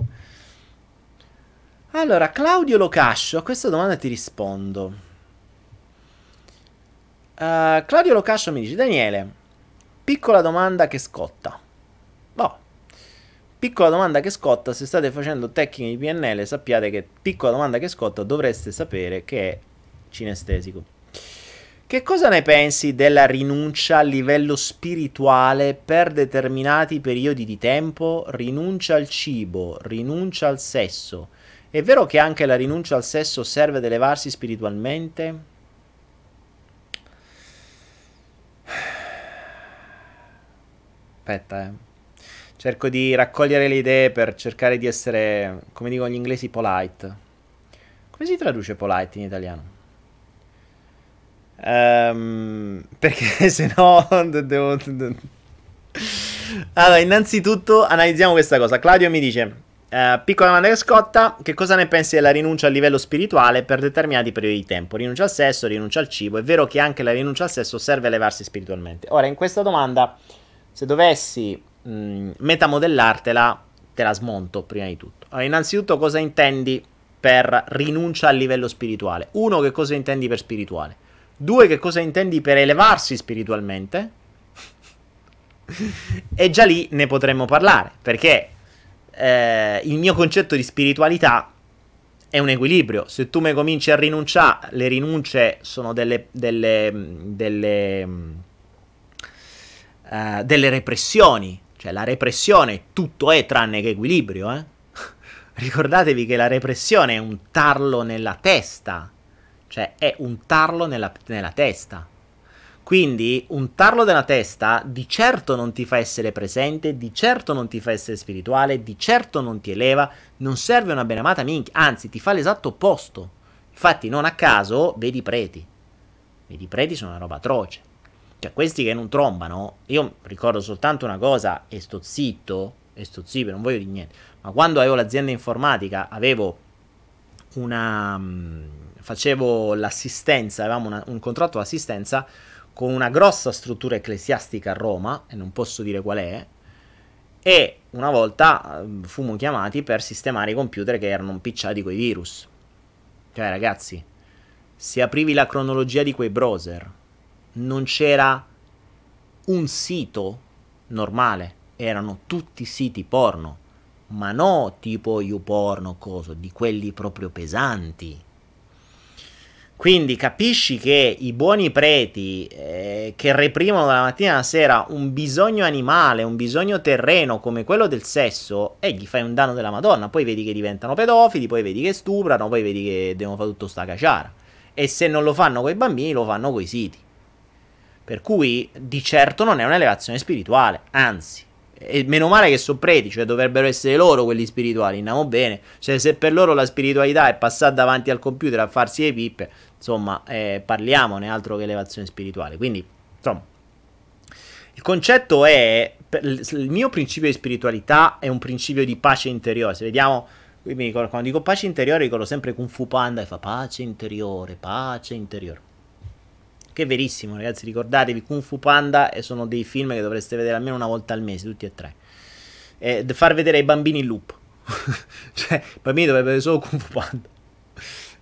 Allora, Claudio Locascio, a questa domanda ti rispondo. Uh, Claudio Locascio mi dice: Daniele, piccola domanda che scotta. Boh. Piccola domanda che scotta, se state facendo tecniche di PNL sappiate che piccola domanda che scotta dovreste sapere che è cinestesico. Che cosa ne pensi della rinuncia a livello spirituale per determinati periodi di tempo? Rinuncia al cibo, rinuncia al sesso. È vero che anche la rinuncia al sesso serve ad elevarsi spiritualmente? Aspetta, eh. Cerco di raccogliere le idee per cercare di essere, come dicono gli inglesi, polite. Come si traduce polite in italiano? Um, perché se no devo... Allora, innanzitutto analizziamo questa cosa. Claudio mi dice, uh, piccola domanda che scotta, che cosa ne pensi della rinuncia a livello spirituale per determinati periodi di tempo? Rinuncia al sesso, rinuncia al cibo. È vero che anche la rinuncia al sesso serve a elevarsi spiritualmente. Ora, in questa domanda se dovessi mh, mm, metamodellartela, te la smonto prima di tutto. Allora, innanzitutto, cosa intendi per rinuncia al livello spirituale? Uno, che cosa intendi per spirituale? Due, che cosa intendi per elevarsi spiritualmente? e già lì ne potremmo parlare, perché eh, il mio concetto di spiritualità è un equilibrio. Se tu mi cominci a rinunciare, le rinunce sono delle, delle, delle eh, delle repressioni. Cioè la repressione tutto è tranne che equilibrio. Eh? Ricordatevi che la repressione è un tarlo nella testa. Cioè è un tarlo nella, nella testa. Quindi un tarlo della testa di certo non ti fa essere presente, di certo non ti fa essere spirituale, di certo non ti eleva, non serve una benamata minchia, anzi ti fa l'esatto opposto. Infatti non a caso vedi i preti. Vedi i preti sono una roba atroce. Cioè, questi che non trombano, io ricordo soltanto una cosa, e sto zitto, e sto zitto, non voglio dire niente, ma quando avevo l'azienda informatica avevo una... Mm, facevo l'assistenza, avevamo una, un contratto di assistenza con una grossa struttura ecclesiastica a Roma, e non posso dire qual è, e una volta mm, fummo chiamati per sistemare i computer che erano impicciati con i virus. Cioè, ragazzi, se aprivi la cronologia di quei browser, non c'era un sito normale, erano tutti siti porno, ma no tipo YouPorno, coso, di quelli proprio pesanti. Quindi capisci che i buoni preti eh, che reprimono dalla mattina alla sera un bisogno animale, un bisogno terreno come quello del sesso, e gli fai un danno della Madonna. Poi vedi che diventano pedofili, poi vedi che stuprano, poi vedi che devono fare tutto sta caciara. E se non lo fanno con i bambini, lo fanno con i siti. Per cui di certo non è un'elevazione spirituale, anzi, e meno male che sono preti, cioè dovrebbero essere loro quelli spirituali, andiamo bene. Cioè, se per loro la spiritualità è passare davanti al computer a farsi le pippe, insomma, eh, parliamone altro che elevazione spirituale. Quindi, insomma, il concetto è, il mio principio di spiritualità è un principio di pace interiore. Se vediamo, ricordo, quando dico pace interiore, ricordo sempre Kung Fu Panda e fa pace interiore, pace interiore. Che è verissimo, ragazzi. Ricordatevi, Kung Fu Panda e sono dei film che dovreste vedere almeno una volta al mese, tutti e tre. E far vedere ai bambini il loop. cioè, i bambini dovrebbero vedere solo Kung Fu Panda.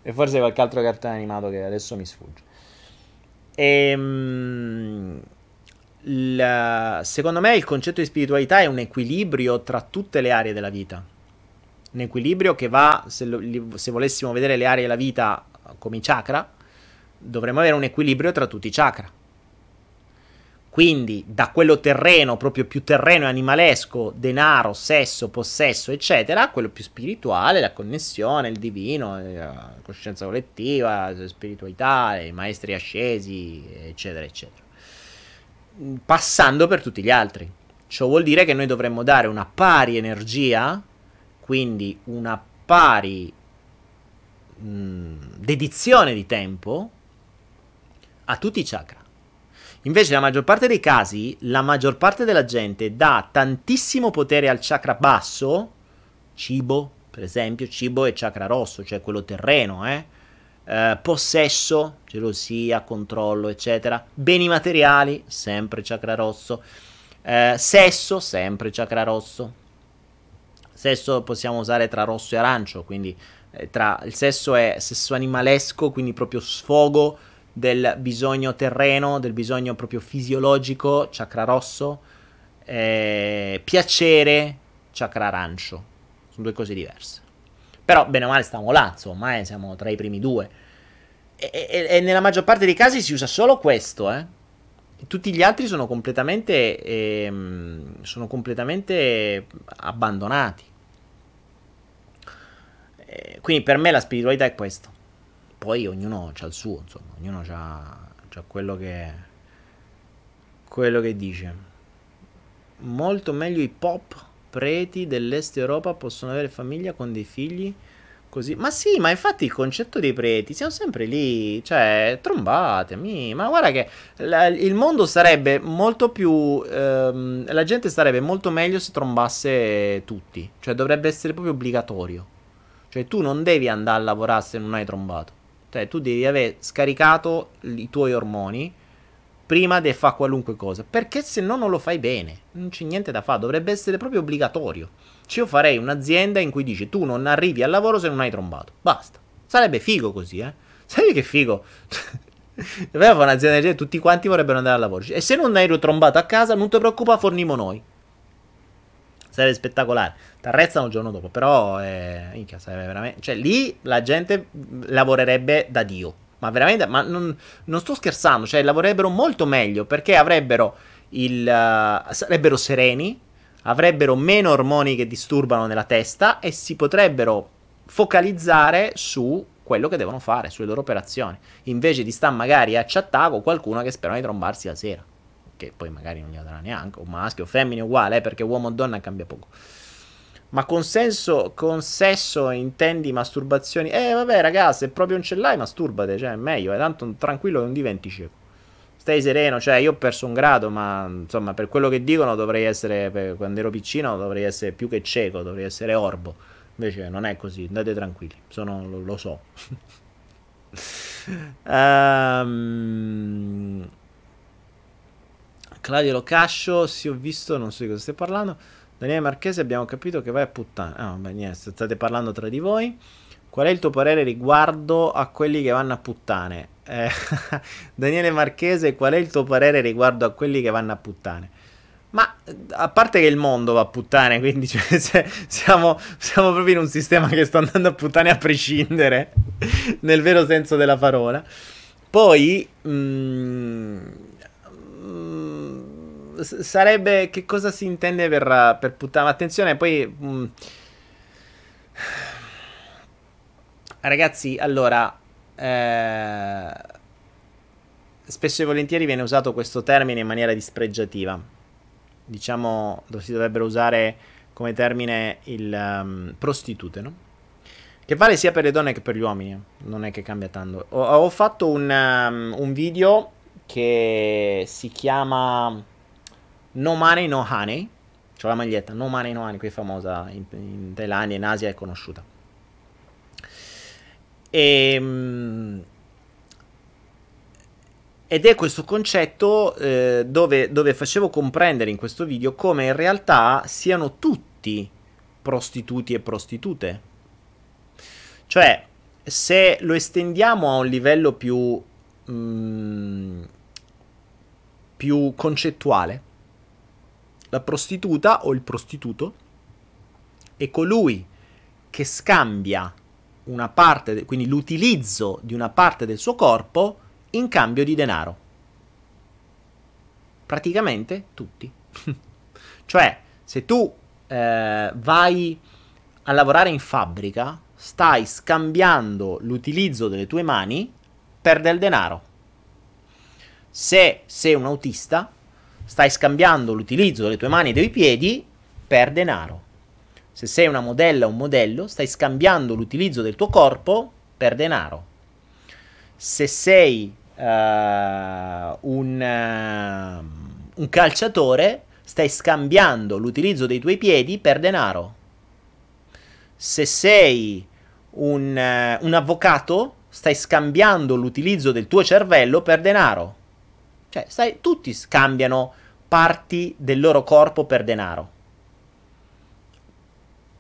e forse qualche altro cartone animato che adesso mi sfugge. Ehm, la, secondo me il concetto di spiritualità è un equilibrio tra tutte le aree della vita. Un equilibrio che va, se, lo, se volessimo vedere le aree della vita come i chakra, dovremmo avere un equilibrio tra tutti i chakra. Quindi da quello terreno, proprio più terreno e animalesco, denaro, sesso, possesso, eccetera, a quello più spirituale, la connessione, il divino, eh, la coscienza collettiva, la spiritualità, i maestri ascesi, eccetera, eccetera. Passando per tutti gli altri. Ciò vuol dire che noi dovremmo dare una pari energia, quindi una pari mh, mm, dedizione di tempo a tutti i chakra. Invece, nella maggior parte dei casi, la maggior parte della gente dà tantissimo potere al chakra basso, cibo, per esempio, cibo e chakra rosso, cioè quello terreno, eh? Eh, possesso, gelosia, controllo, eccetera. Beni materiali, sempre chakra rosso. Eh, sesso, sempre chakra rosso. Sesso possiamo usare tra rosso e arancio, quindi eh, tra, il sesso è sesso animalesco, quindi proprio sfogo del bisogno terreno, del bisogno proprio fisiologico, chakra rosso. Eh, piacere, chakra arancio. Sono due cose diverse. Però, bene o male, stiamo là, insomma, eh, siamo tra i primi due. E, e, e, nella maggior parte dei casi si usa solo questo, eh. Tutti gli altri sono completamente, ehm, sono completamente abbandonati. Eh, quindi per me la spiritualità è questo. Poi ognuno ha il suo, insomma, ognuno ha quello che, quello che dice. Molto meglio i pop preti dell'est Europa possono avere famiglia con dei figli Così. Ma sì, ma infatti il concetto dei preti siamo sempre lì, cioè, trombatemi. Ma guarda che la, il mondo sarebbe molto più. Ehm, la gente starebbe molto meglio se trombasse tutti. Cioè, dovrebbe essere proprio obbligatorio. Cioè, tu non devi andare a lavorare se non hai trombato. Cioè, tu devi aver scaricato i tuoi ormoni prima di fare qualunque cosa. Perché se no non lo fai bene. Non c'è niente da fare. Dovrebbe essere proprio obbligatorio. Cioè, io farei un'azienda in cui dice tu non arrivi al lavoro se non hai trombato. Basta. Sarebbe figo così, eh. Sai che figo? Doveva fare un'azienda del genere, tutti quanti vorrebbero andare al lavoro. E se non hai trombato a casa, non ti preoccupa, fornimo noi. Sarebbe spettacolare. Ti arrestano il giorno dopo, però, eh, minchia, sarebbe veramente... Cioè, lì la gente lavorerebbe da Dio. Ma veramente, ma non, non sto scherzando, cioè lavorerebbero molto meglio perché avrebbero il... Uh, sarebbero sereni, avrebbero meno ormoni che disturbano nella testa e si potrebbero focalizzare su quello che devono fare, sulle loro operazioni, invece di stare magari a chattare con qualcuno che sperano di trombarsi la sera, che poi magari non gli darà neanche, o maschio o femmine uguale, eh, perché uomo o donna cambia poco. Ma con, senso, con sesso intendi masturbazioni? Eh vabbè ragazzi, se proprio non ce l'hai masturbate, cioè è meglio, è tanto tranquillo che non diventi cieco stai sereno, cioè io ho perso un grado, ma insomma per quello che dicono dovrei essere, per, quando ero piccino dovrei essere più che cieco, dovrei essere orbo. Invece non è così, andate tranquilli, sono, lo, lo so. um, Claudio Locascio, sì ho visto, non so di cosa stai parlando. Daniele Marchese abbiamo capito che vai a puttana. Ah, vabbè, niente, state parlando tra di voi. Qual è il tuo parere riguardo a quelli che vanno a puttane? Eh, Daniele Marchese, qual è il tuo parere riguardo a quelli che vanno a puttane? Ma a parte che il mondo va a puttane, quindi cioè, siamo, siamo, proprio in un sistema che sta andando a puttane a prescindere, nel vero senso della parola. Poi, mm, mm, sarebbe che cosa si intende per, per puttane? Attenzione, poi. Mm, Ragazzi, allora, eh, spesso e volentieri viene usato questo termine in maniera dispregiativa. Diciamo, si dovrebbero usare come termine il um, prostitute, no? Che vale sia per le donne che per gli uomini, non è che cambia tanto. Ho, ho fatto un, um, un, video che si chiama No Money No Honey, c'ho la maglietta No Money No Honey, qui è famosa in, in Thailandia, in Asia è conosciuta. E, ehm, ed è questo concetto eh, dove, dove, facevo comprendere in questo video come in realtà siano tutti prostituti e prostitute. Cioè, se lo estendiamo a un livello più, mm, più concettuale, la prostituta o il prostituto è colui che scambia una parte, quindi l'utilizzo di una parte del suo corpo in cambio di denaro. Praticamente tutti. cioè, se tu eh, vai a lavorare in fabbrica, stai scambiando l'utilizzo delle tue mani per del denaro. Se sei un autista, stai scambiando l'utilizzo delle tue mani e dei piedi per denaro. Se sei una modella o un modello, stai scambiando l'utilizzo del tuo corpo per denaro. Se sei uh, un, uh, un calciatore, stai scambiando l'utilizzo dei tuoi piedi per denaro. Se sei un, uh, un avvocato, stai scambiando l'utilizzo del tuo cervello per denaro. Cioè, stai, tutti scambiano parti del loro corpo per denaro.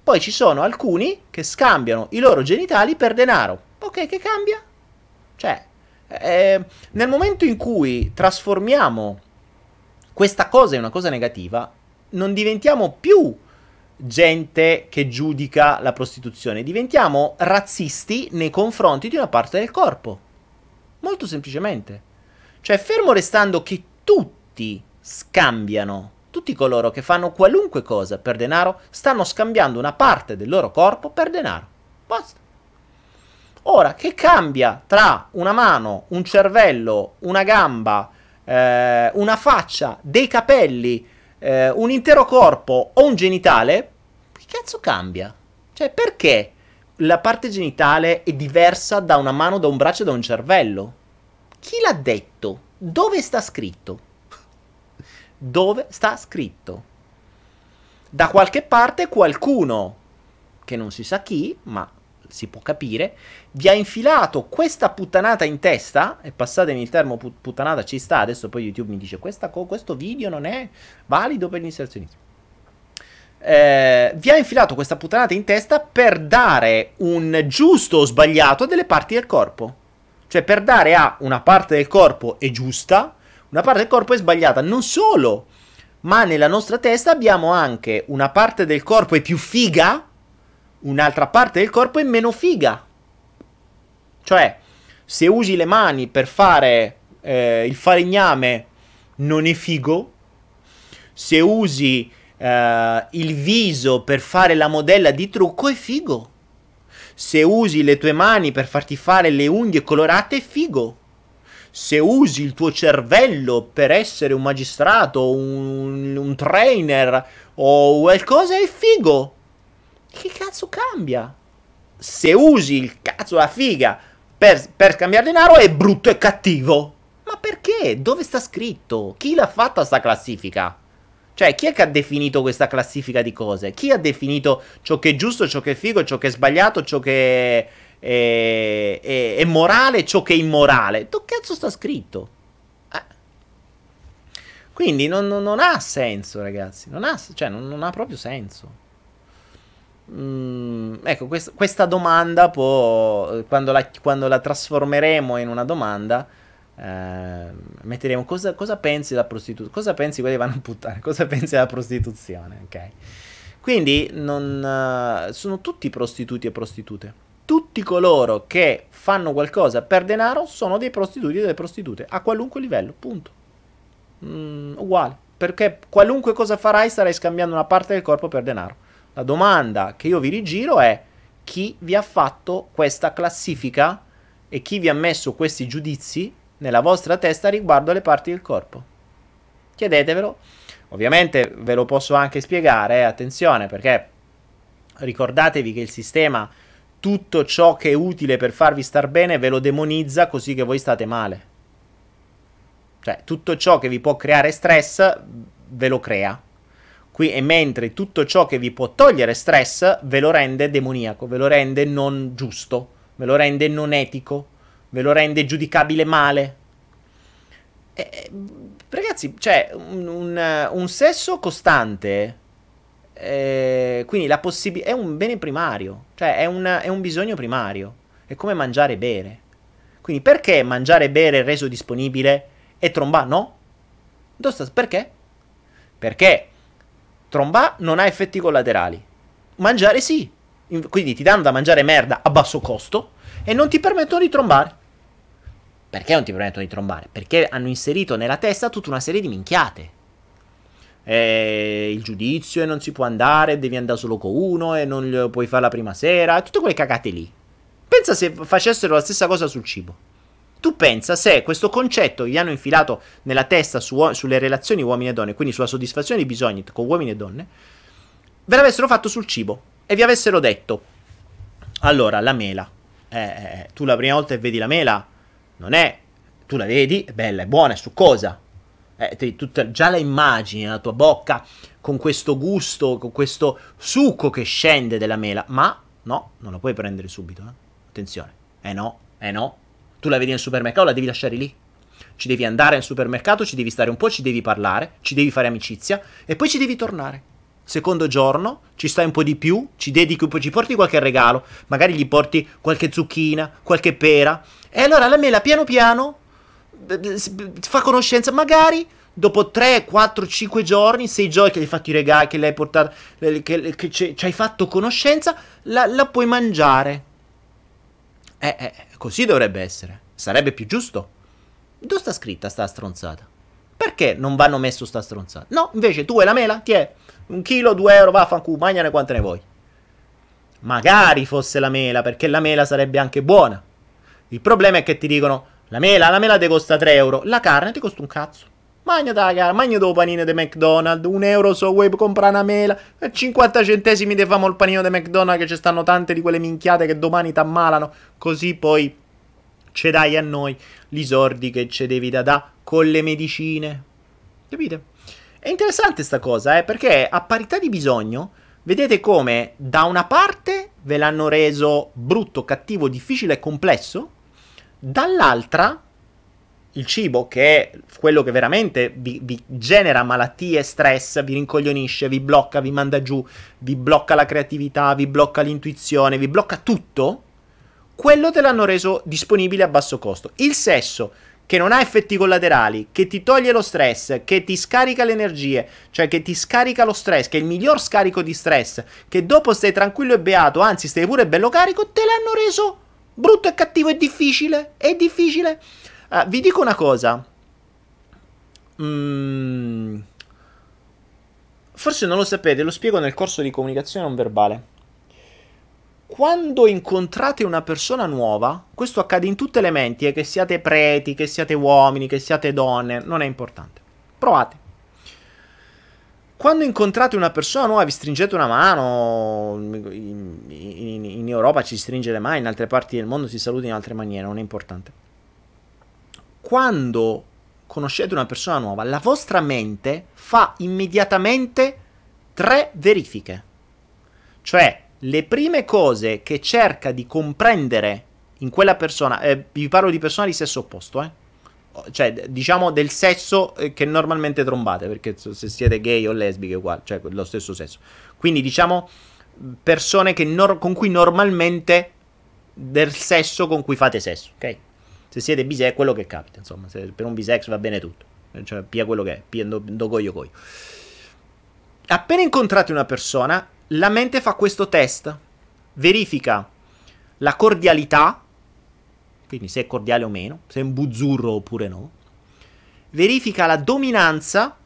Poi ci sono alcuni che scambiano i loro genitali per denaro. Ok, che cambia? Cioè, eh, nel momento in cui trasformiamo questa cosa in una cosa negativa, non diventiamo più gente che giudica la prostituzione, diventiamo razzisti nei confronti di una parte del corpo. Molto semplicemente. Cioè, fermo restando che tutti scambiano tutti coloro che fanno qualunque cosa per denaro stanno scambiando una parte del loro corpo per denaro. Basta. Ora, che cambia tra una mano, un cervello, una gamba, eh, una faccia, dei capelli, eh, un intero corpo o un genitale? Che cazzo cambia? Cioè, perché la parte genitale è diversa da una mano, da un braccio e da un cervello? Chi l'ha detto? Dove sta scritto? Dove sta scritto. Da qualche parte qualcuno, che non si sa chi, ma si può capire, vi ha infilato questa puttanata in testa, e passatemi il termine puttanata ci sta, adesso poi YouTube mi dice co- questo video non è valido per l'inserzionismo. Eh, vi ha infilato questa puttanata in testa per dare un giusto o sbagliato delle parti del corpo. Cioè per dare a una parte del corpo è giusta, una parte del corpo è sbagliata. Non solo, ma nella nostra testa abbiamo anche una parte del corpo è più figa, un'altra parte del corpo è meno figa. Cioè, se usi le mani per fare eh, il falegname, non è figo. Se usi eh, il viso per fare la modella di trucco, è figo. Se usi le tue mani per farti fare le unghie colorate, è figo se usi il tuo cervello per essere un magistrato, un, un trainer o qualcosa è figo. Che cazzo cambia? Se usi il cazzo la figa per, per scambiare denaro è brutto e cattivo. Ma perché? Dove sta scritto? Chi l'ha fatta sta classifica? Cioè, chi è che ha definito questa classifica di cose? Chi ha definito ciò che è giusto, ciò che è figo, ciò che è sbagliato, ciò che è è, è, morale ciò che è immorale. Dove cazzo sta scritto? Eh. Quindi non, non, non, ha senso, ragazzi. Non ha, cioè, non, non ha proprio senso. Mm, ecco, quest, questa domanda può, quando la, quando la, trasformeremo in una domanda, eh, metteremo cosa, cosa pensi della prostituzione, cosa pensi quelli che vanno a puttane, cosa pensi della prostituzione, ok? Quindi non, uh, sono tutti prostituti e prostitute tutti coloro che fanno qualcosa per denaro sono dei prostituti e delle prostitute, a qualunque livello, punto. Mm, uguale, perché qualunque cosa farai starai scambiando una parte del corpo per denaro. La domanda che io vi rigiro è chi vi ha fatto questa classifica e chi vi ha messo questi giudizi nella vostra testa riguardo alle parti del corpo. Chiedetevelo. Ovviamente ve lo posso anche spiegare, eh, attenzione, perché ricordatevi che il sistema tutto ciò che è utile per farvi star bene ve lo demonizza così che voi state male. Cioè, tutto ciò che vi può creare stress ve lo crea. Qui, e mentre tutto ciò che vi può togliere stress ve lo rende demoniaco, ve lo rende non giusto, ve lo rende non etico, ve lo rende giudicabile male. E, ragazzi, cioè, un, un, un sesso costante eh, quindi la possibilità è un bene primario, cioè è un, è un bisogno primario, è come mangiare e bere. Quindi perché mangiare e bere è reso disponibile e trombà no? Perché? Perché trombà non ha effetti collaterali, mangiare sì. quindi ti danno da mangiare merda a basso costo e non ti permettono di trombare. Perché non ti permettono di trombare? Perché hanno inserito nella testa tutta una serie di minchiate. E il giudizio e non si può andare, devi andare solo con uno e non lo puoi fare la prima sera, tutte quelle cagate lì. Pensa se facessero la stessa cosa sul cibo. Tu pensa se questo concetto gli hanno infilato nella testa su, sulle relazioni uomini e donne, quindi sulla soddisfazione di bisogni con uomini e donne, ve l'avessero fatto sul cibo e vi avessero detto, allora la mela, eh, eh, eh tu la prima volta che vedi la mela, non è, tu la vedi, è bella, è buona, è succosa, eh, te, tutta, già la immagini nella tua bocca con questo gusto, con questo succo che scende della mela, ma no, non la puoi prendere subito, eh? attenzione, eh no, eh no, tu la vedi nel supermercato, la devi lasciare lì. Ci devi andare al supermercato, ci devi stare un po', ci devi parlare, ci devi fare amicizia e poi ci devi tornare. Secondo giorno ci stai un po' di più, ci dedichi un po', ci porti qualche regalo, magari gli porti qualche zucchina, qualche pera. E allora la mela piano piano fa conoscenza, magari dopo 3, 4, 5 giorni, 6 giorni che gli hai fatto i regali, che l'hai portato, che, che ci hai fatto conoscenza, la, la puoi mangiare. Eh, eh, così dovrebbe essere. Sarebbe più giusto. Dove sta scritta sta stronzata? Perché non vanno messo sta stronzata? No, invece tu e la mela, ti è un chilo, due euro, vaffanculo, mangiane quante ne vuoi. Magari fosse la mela, perché la mela sarebbe anche buona. Il problema è che ti dicono, la mela, la mela ti costa 3 euro, la carne ti costa un cazzo. Magna da cara, magna dopo panino di McDonald's, un euro so vuoi comprare una mela, e 50 centesimi ti famo il panino di McDonald's che ci stanno tante di quelle minchiate che domani ti ammalano, così poi ce dai a noi gli sordi che ce devi da da con le medicine. Capite? È interessante sta cosa, eh, perché a parità di bisogno, vedete come da una parte ve l'hanno reso brutto, cattivo, difficile e complesso, dall'altra il cibo, che è quello che veramente vi, vi, genera malattie, stress, vi rincoglionisce, vi blocca, vi manda giù, vi blocca la creatività, vi blocca l'intuizione, vi blocca tutto, quello te l'hanno reso disponibile a basso costo. Il sesso, che non ha effetti collaterali, che ti toglie lo stress, che ti scarica le energie, cioè che ti scarica lo stress, che è il miglior scarico di stress, che dopo stai tranquillo e beato, anzi stai pure bello carico, te l'hanno reso brutto e cattivo e difficile. È difficile. Uh, vi dico una cosa. Mm, forse non lo sapete, lo spiego nel corso di comunicazione non verbale. Quando incontrate una persona nuova, questo accade in tutte le menti, eh, che siate preti, che siate uomini, che siate donne, non è importante. Provate. Quando incontrate una persona nuova, vi stringete una mano. In, in, Europa ci si stringe le mani, in altre parti del mondo si saluta in altre maniere, non è importante quando conoscete una persona nuova, la vostra mente fa immediatamente tre verifiche. Cioè, le prime cose che cerca di comprendere in quella persona, eh, vi parlo di persone di sesso opposto, eh? Cioè, diciamo del sesso eh, che normalmente trombate, perché se siete gay o lesbiche, uguale, cioè lo stesso sesso. Quindi, diciamo, persone nor- con cui normalmente del sesso con cui fate sesso, ok? se siete bisex, quello che capita, insomma, se per un bisex va bene tutto, cioè pia quello che è, pia do, do coglio coglio. Appena incontrate una persona, la mente fa questo test, verifica la cordialità, quindi se è cordiale o meno, se è un buzzurro oppure no, verifica la dominanza,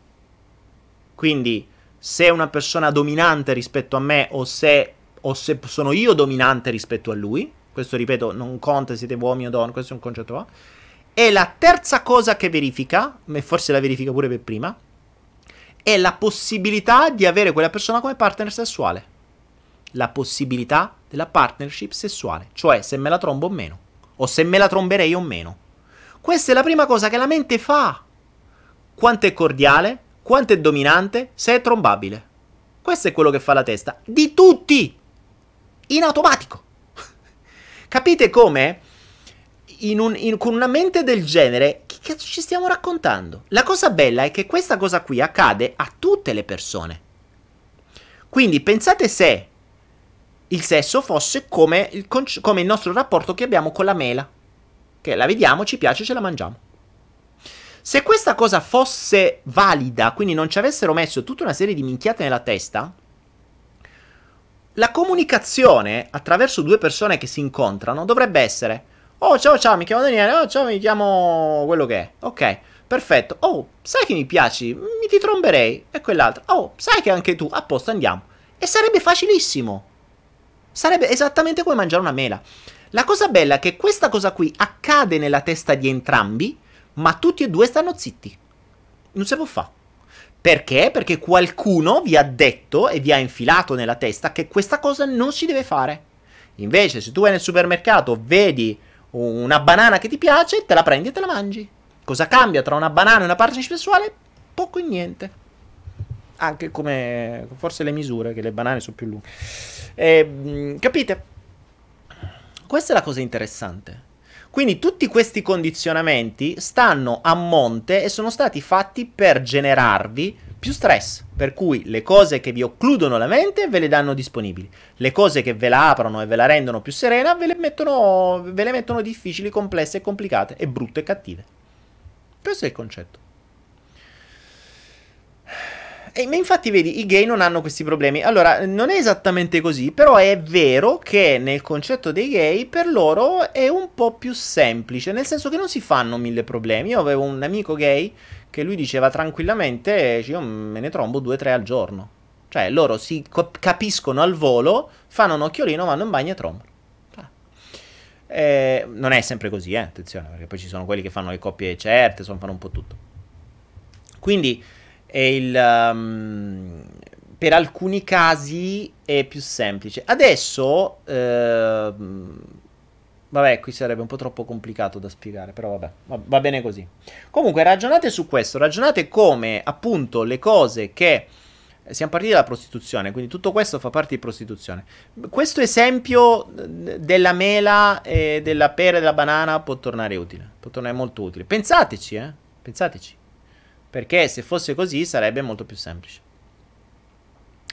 quindi se è una persona dominante rispetto a me o se, o se sono io dominante rispetto a lui, questo ripeto, non conta se siete uomini o donne, questo è un concetto qua. E la terza cosa che verifica, e forse la verifica pure per prima, è la possibilità di avere quella persona come partner sessuale. La possibilità della partnership sessuale, cioè se me la trombo o meno, o se me la tromberei o meno. Questa è la prima cosa che la mente fa. Quanto è cordiale, quanto è dominante, se è trombabile. Questo è quello che fa la testa. Di tutti! In automatico. Capite come? In un, in, con una mente del genere, che cazzo ci stiamo raccontando? La cosa bella è che questa cosa qui accade a tutte le persone. Quindi pensate se il sesso fosse come il, come il nostro rapporto che abbiamo con la mela. Che la vediamo, ci piace, ce la mangiamo. Se questa cosa fosse valida, quindi non ci avessero messo tutta una serie di minchiate nella testa, la comunicazione attraverso due persone che si incontrano dovrebbe essere: Oh, ciao, ciao, mi chiamo Daniele. Oh, ciao, mi chiamo quello che è. Ok, perfetto. Oh, sai che mi piaci? Mi ti tromberei. E quell'altro. Oh, sai che anche tu. A posto, andiamo. E sarebbe facilissimo. Sarebbe esattamente come mangiare una mela. La cosa bella è che questa cosa qui accade nella testa di entrambi, ma tutti e due stanno zitti. Non si può fare. Perché? Perché qualcuno vi ha detto e vi ha infilato nella testa che questa cosa non si deve fare. Invece, se tu vai nel supermercato, vedi una banana che ti piace, te la prendi e te la mangi. Cosa cambia tra una banana e una partnership sessuale? Poco e niente. Anche come forse le misure, che le banane sono più lunghe. Eh, capite? Questa è la cosa interessante. Quindi tutti questi condizionamenti stanno a monte e sono stati fatti per generarvi più stress. Per cui le cose che vi occludono la mente ve le danno disponibili. Le cose che ve la aprono e ve la rendono più serena ve le mettono, ve le mettono difficili, complesse e complicate e brutte e cattive. Questo è il concetto. E, ma infatti, vedi, i gay non hanno questi problemi. Allora, non è esattamente così, però è vero che nel concetto dei gay per loro è un po' più semplice, nel senso che non si fanno mille problemi. Io avevo un amico gay che lui diceva tranquillamente, io me ne trombo due o tre al giorno. Cioè, loro si capiscono al volo, fanno un occhiolino, vanno in bagno e trombano. Ah. Eh, non è sempre così, eh, attenzione, perché poi ci sono quelli che fanno le coppie certe, insomma, fanno un po' tutto. Quindi il, um, per alcuni casi è più semplice. Adesso, eh, vabbè, qui sarebbe un po' troppo complicato da spiegare, però vabbè, va, va, bene così. Comunque, ragionate su questo, ragionate come appunto le cose che... Siamo partiti dalla prostituzione, quindi tutto questo fa parte di prostituzione. Questo esempio della mela della pera e della banana può tornare utile, può tornare molto utile. Pensateci, eh, pensateci. Perché se fosse così sarebbe molto più semplice.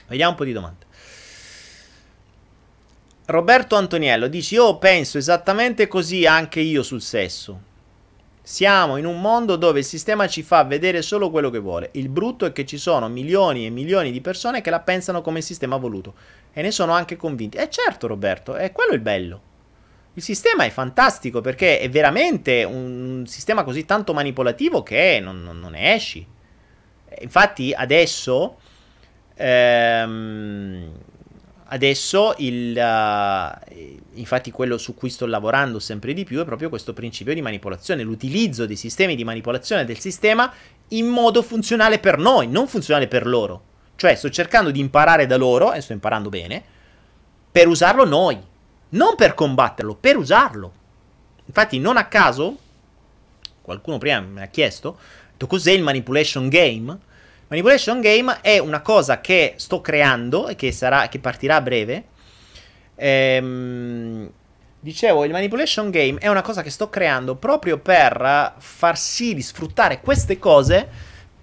Vediamo un po' di domande. Roberto Antoniello dice: Io penso esattamente così anche io sul sesso. Siamo in un mondo dove il sistema ci fa vedere solo quello che vuole. Il brutto è che ci sono milioni e milioni di persone che la pensano come il sistema voluto e ne sono anche convinti. E eh certo, Roberto, è quello il bello. Il sistema è fantastico perché è veramente un sistema così tanto manipolativo che non, non, non ne esci. Infatti adesso, ehm, adesso il, uh, infatti quello su cui sto lavorando sempre di più è proprio questo principio di manipolazione, l'utilizzo dei sistemi di manipolazione del sistema in modo funzionale per noi, non funzionale per loro. Cioè sto cercando di imparare da loro, e sto imparando bene, per usarlo noi non per combatterlo, per usarlo. Infatti, non a caso, qualcuno prima mi ha chiesto, cos'è il manipulation game? Manipulation game è una cosa che sto creando e che, sarà, che partirà a breve. Ehm, dicevo, il manipulation game è una cosa che sto creando proprio per far sì di sfruttare queste cose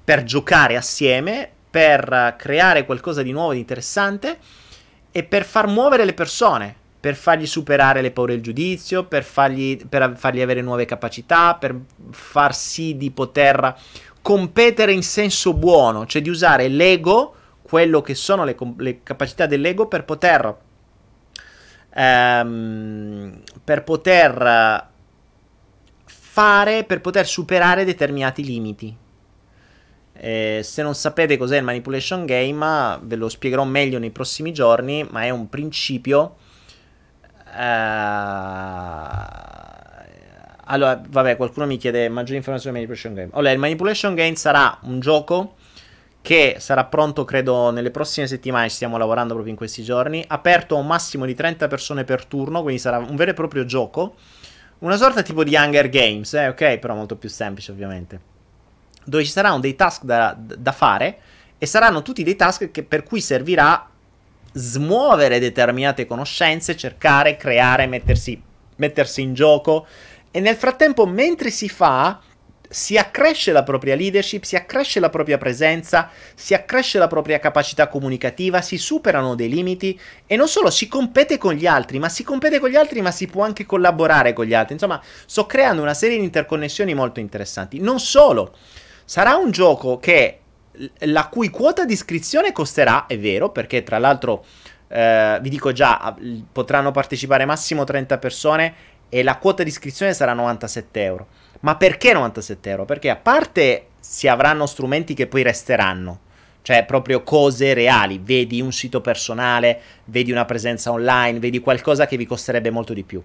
per giocare assieme, per creare qualcosa di nuovo, di interessante e per far muovere le persone per fargli superare le paure del giudizio, per fargli, per fargli avere nuove capacità, per far sì di poter competere in senso buono, cioè di usare l'ego, quello che sono le, le capacità dell'ego per poter, ehm, per poter fare, per poter superare determinati limiti. Eh, se non sapete cos'è il manipulation game, ve lo spiegherò meglio nei prossimi giorni, ma è un principio Uh, allora, vabbè, qualcuno mi chiede maggiori informazioni sul Manipulation Game. Allora, il Manipulation Game sarà un gioco che sarà pronto, credo, nelle prossime settimane. Ci stiamo lavorando proprio in questi giorni. Aperto a un massimo di 30 persone per turno, quindi sarà un vero e proprio gioco. Una sorta tipo di Hunger Games, eh, ok? Però molto più semplice, ovviamente. Dove ci saranno dei task da, da fare e saranno tutti dei task che, per cui servirà smuovere determinate conoscenze, cercare, creare, mettersi, mettersi in gioco. E nel frattempo, mentre si fa, si accresce la propria leadership, si accresce la propria presenza, si accresce la propria capacità comunicativa, si superano dei limiti e non solo si compete con gli altri, ma si compete con gli altri, ma si può anche collaborare con gli altri. Insomma, sto creando una serie di interconnessioni molto interessanti. Non solo, sarà un gioco che la cui quota di iscrizione costerà, è vero, perché tra l'altro eh, vi dico già, potranno partecipare massimo 30 persone e la quota di iscrizione sarà 97 euro. Ma perché 97 euro? Perché a parte si avranno strumenti che poi resteranno, cioè proprio cose reali, vedi un sito personale, vedi una presenza online, vedi qualcosa che vi costerebbe molto di più.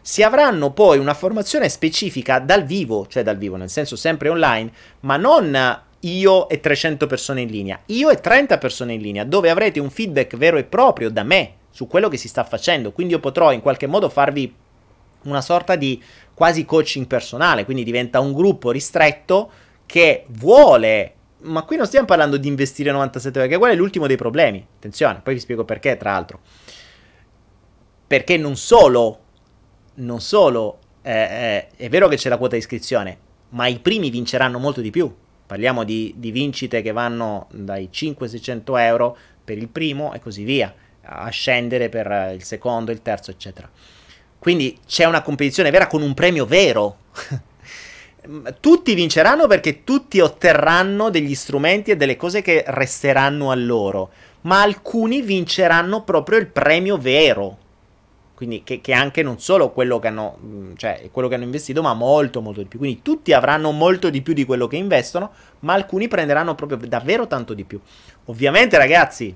Si avranno poi una formazione specifica dal vivo, cioè dal vivo nel senso sempre online, ma non io e 300 persone in linea, io e 30 persone in linea, dove avrete un feedback vero e proprio da me su quello che si sta facendo, quindi io potrò in qualche modo farvi una sorta di quasi coaching personale, quindi diventa un gruppo ristretto che vuole ma qui non stiamo parlando di investire 97 euro, perché quello è l'ultimo dei problemi. Attenzione, poi vi spiego perché, tra l'altro. Perché non solo, non solo, eh, eh, è vero che c'è la quota di iscrizione, ma i primi vinceranno molto di più. Parliamo di, di vincite che vanno dai 500-600 euro per il primo e così via, a scendere per il secondo, il terzo, eccetera. Quindi c'è una competizione vera con un premio vero. tutti vinceranno perché tutti otterranno degli strumenti e delle cose che resteranno a loro, ma alcuni vinceranno proprio il premio vero. Quindi che, che anche non solo quello che, hanno, mm, cioè, quello che hanno investito, ma molto molto di più. Quindi tutti avranno molto di più di quello che investono, ma alcuni prenderanno proprio davvero tanto di più. Ovviamente ragazzi,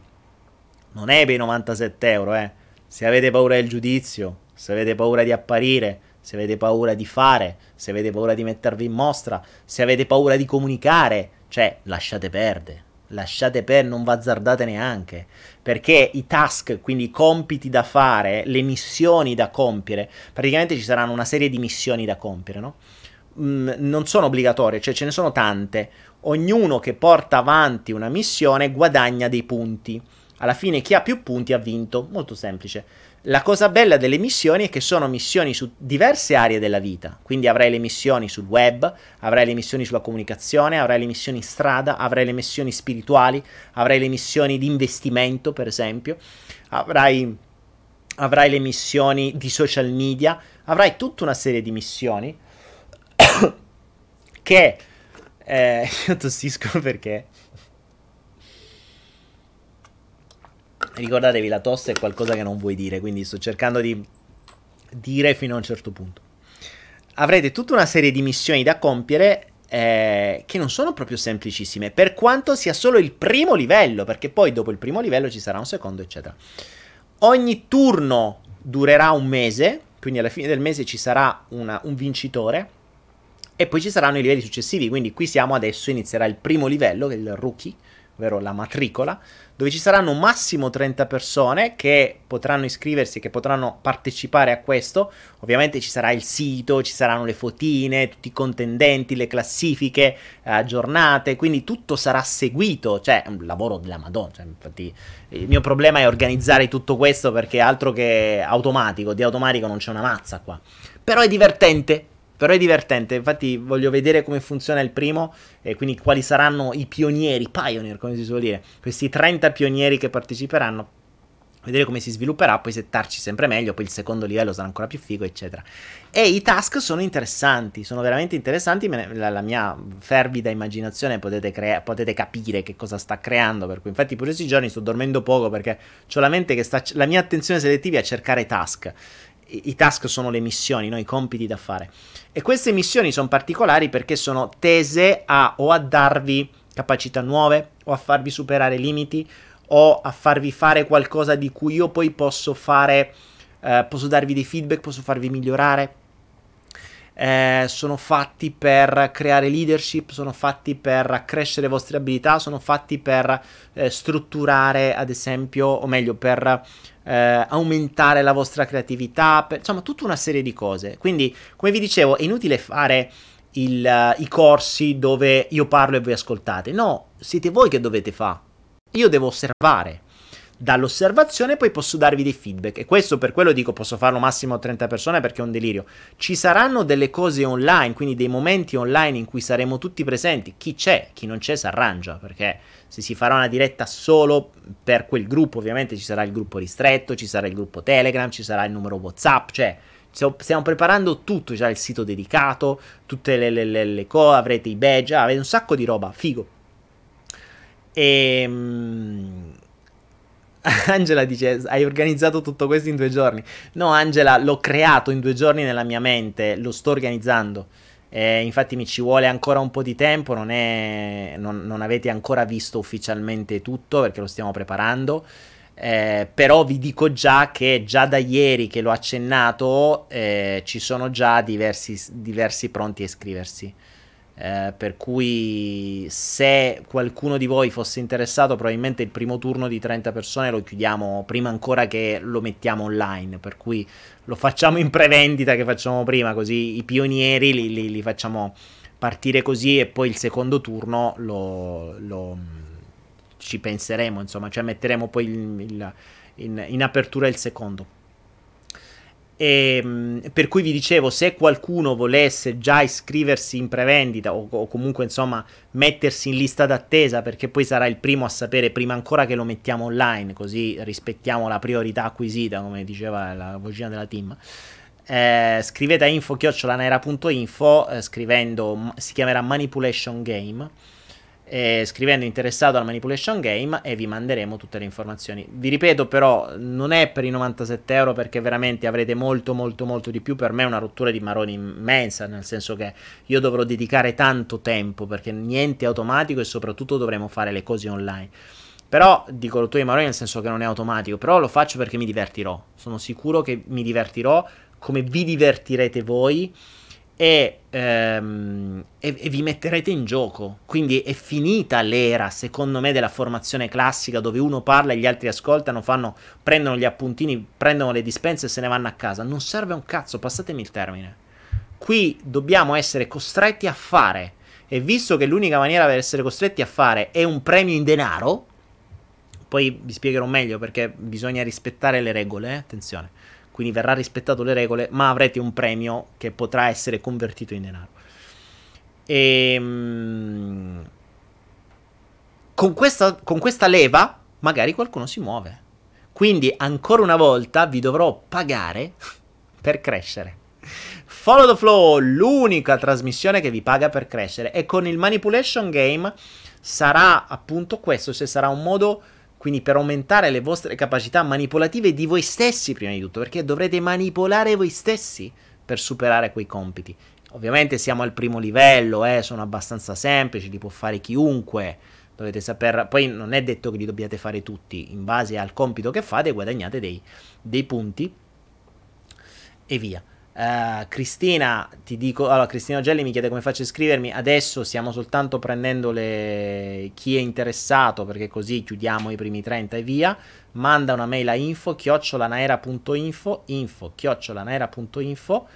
non è per i 97 euro, eh. Se avete paura del giudizio, se avete paura di apparire, se avete paura di fare, se avete paura di mettervi in mostra, se avete paura di comunicare, cioè lasciate perdere. Lasciate perdere, non vazzardate neanche. Perché i task, quindi i compiti da fare, le missioni da compiere, praticamente ci saranno una serie di missioni da compiere, no? Mm, non sono obbligatorie, cioè ce ne sono tante. Ognuno che porta avanti una missione guadagna dei punti. Alla fine chi ha più punti ha vinto, molto semplice. La cosa bella delle missioni è che sono missioni su diverse aree della vita, quindi avrai le missioni sul web, avrai le missioni sulla comunicazione, avrai le missioni strada, avrai le missioni spirituali, avrai le missioni di investimento, per esempio, avrai, avrai le missioni di social media, avrai tutta una serie di missioni che... Eh, io tossisco perché ricordatevi la tosse è qualcosa che non vuoi dire, quindi sto cercando di dire fino a un certo punto. Avrete tutta una serie di missioni da compiere eh, che non sono proprio semplicissime, per quanto sia solo il primo livello, perché poi dopo il primo livello ci sarà un secondo, eccetera. Ogni turno durerà un mese, quindi alla fine del mese ci sarà una, un vincitore. E poi ci saranno i livelli successivi, quindi qui siamo adesso, inizierà il primo livello, che è il rookie, ovvero la matricola, dove ci saranno massimo 30 persone che potranno iscriversi, che potranno partecipare a questo. Ovviamente ci sarà il sito, ci saranno le fotine, tutti i contendenti, le classifiche eh, aggiornate, quindi tutto sarà seguito, cioè è un lavoro della Madonna. Cioè, infatti il mio problema è organizzare tutto questo perché altro che automatico, di automatico non c'è una mazza qua. Però è divertente, però è divertente, infatti voglio vedere come funziona il primo e quindi quali saranno i pionieri, pioneer come si suol dire, questi 30 pionieri che parteciperanno, vedere come si svilupperà, poi settarci sempre meglio, poi il secondo livello sarà ancora più figo, eccetera. E i task sono interessanti, sono veramente interessanti, la, la mia fervida immaginazione potete, crea- potete, capire che cosa sta creando, per cui infatti pure questi giorni sto dormendo poco perché ho la mente che sta, la mia attenzione selettiva è a cercare task i task sono le missioni, no? i compiti da fare. E queste missioni sono particolari perché sono tese a o a darvi capacità nuove o a farvi superare limiti o a farvi fare qualcosa di cui io poi posso fare, eh, posso darvi dei feedback, posso farvi migliorare. Eh, sono fatti per creare leadership, sono fatti per accrescere le vostre abilità, sono fatti per eh, strutturare, ad esempio, o meglio, per eh, aumentare la vostra creatività, per, insomma tutta una serie di cose. Quindi, come vi dicevo, è inutile fare il, uh, i corsi dove io parlo e voi ascoltate. No, siete voi che dovete fare. Io devo osservare. Dall'osservazione poi posso darvi dei feedback e questo per quello dico posso farlo massimo a 30 persone perché è un delirio. Ci saranno delle cose online, quindi dei momenti online in cui saremo tutti presenti. Chi c'è, chi non c'è si arrangia perché se si farà una diretta solo per quel gruppo, ovviamente ci sarà il gruppo ristretto, ci sarà il gruppo Telegram, ci sarà il numero WhatsApp, cioè stiamo preparando tutto, già il sito dedicato, tutte le, le, le, le cose, avrete i badge, avete un sacco di roba, figo. E, ehm, Angela dice: Hai organizzato tutto questo in due giorni? No, Angela, l'ho creato in due giorni nella mia mente, lo sto organizzando. Eh, infatti, mi ci vuole ancora un po' di tempo. Non, è, non, non avete ancora visto ufficialmente tutto perché lo stiamo preparando. Eh, però vi dico già che già da ieri che l'ho accennato eh, ci sono già diversi, diversi pronti a iscriversi. Eh, per cui se qualcuno di voi fosse interessato, probabilmente il primo turno di 30 persone lo chiudiamo prima ancora che lo mettiamo online. Per cui lo facciamo in prevendita che facciamo prima, così i pionieri li, li, li facciamo partire così e poi il secondo turno lo, lo ci penseremo, insomma, cioè metteremo poi il, il, in, in apertura il secondo. E, ehm, per cui vi dicevo, se qualcuno volesse già iscriversi in prevendita o, o, comunque insomma mettersi in lista d'attesa perché poi sarà il primo a sapere prima ancora che lo mettiamo online, così rispettiamo la priorità acquisita, come diceva la vocina della team. Eh, scrivete a info-nera.info eh, scrivendo si chiamerà Manipulation Game eh, scrivendo interessato al manipulation game e vi manderemo tutte le informazioni. Vi ripeto però, non è per i 97 euro perché veramente avrete molto molto molto di più, per me è una rottura di maroni immensa, nel senso che io dovrò dedicare tanto tempo perché niente è automatico e soprattutto dovremo fare le cose online. Però dico rottura di maroni nel senso che non è automatico, però lo faccio perché mi divertirò. Sono sicuro che mi divertirò come vi divertirete voi e, ehm, e, e, vi metterete in gioco. Quindi è finita l'era, secondo me, della formazione classica dove uno parla e gli altri ascoltano, fanno, prendono gli appuntini, prendono le dispense e se ne vanno a casa. Non serve un cazzo, passatemi il termine. Qui dobbiamo essere costretti a fare. E visto che l'unica maniera per essere costretti a fare è un premio in denaro, poi vi spiegherò meglio perché bisogna rispettare le regole, eh? attenzione quindi verrà rispettato le regole, ma avrete un premio che potrà essere convertito in denaro. E, ehm, con, questa, con questa leva magari qualcuno si muove. Quindi ancora una volta vi dovrò pagare per crescere. Follow the Flow, l'unica trasmissione che vi paga per crescere. E con il Manipulation Game sarà appunto questo, se sarà un modo quindi per aumentare le vostre capacità manipolative di voi stessi, prima di tutto, perché dovrete manipolare voi stessi per superare quei compiti. Ovviamente siamo al primo livello, eh, sono abbastanza semplici, li può fare chiunque. Dovete saper, poi non è detto che li dobbiate fare tutti, in base al compito che fate guadagnate dei, dei punti e via. Uh, Cristina, ti dico, allora Cristina Gelli mi chiede come faccio a iscrivermi, adesso stiamo soltanto prendendo le... chi è interessato perché così chiudiamo i primi 30 e via, manda una mail a info chiocciolanaera.info info chiocciolanaera.info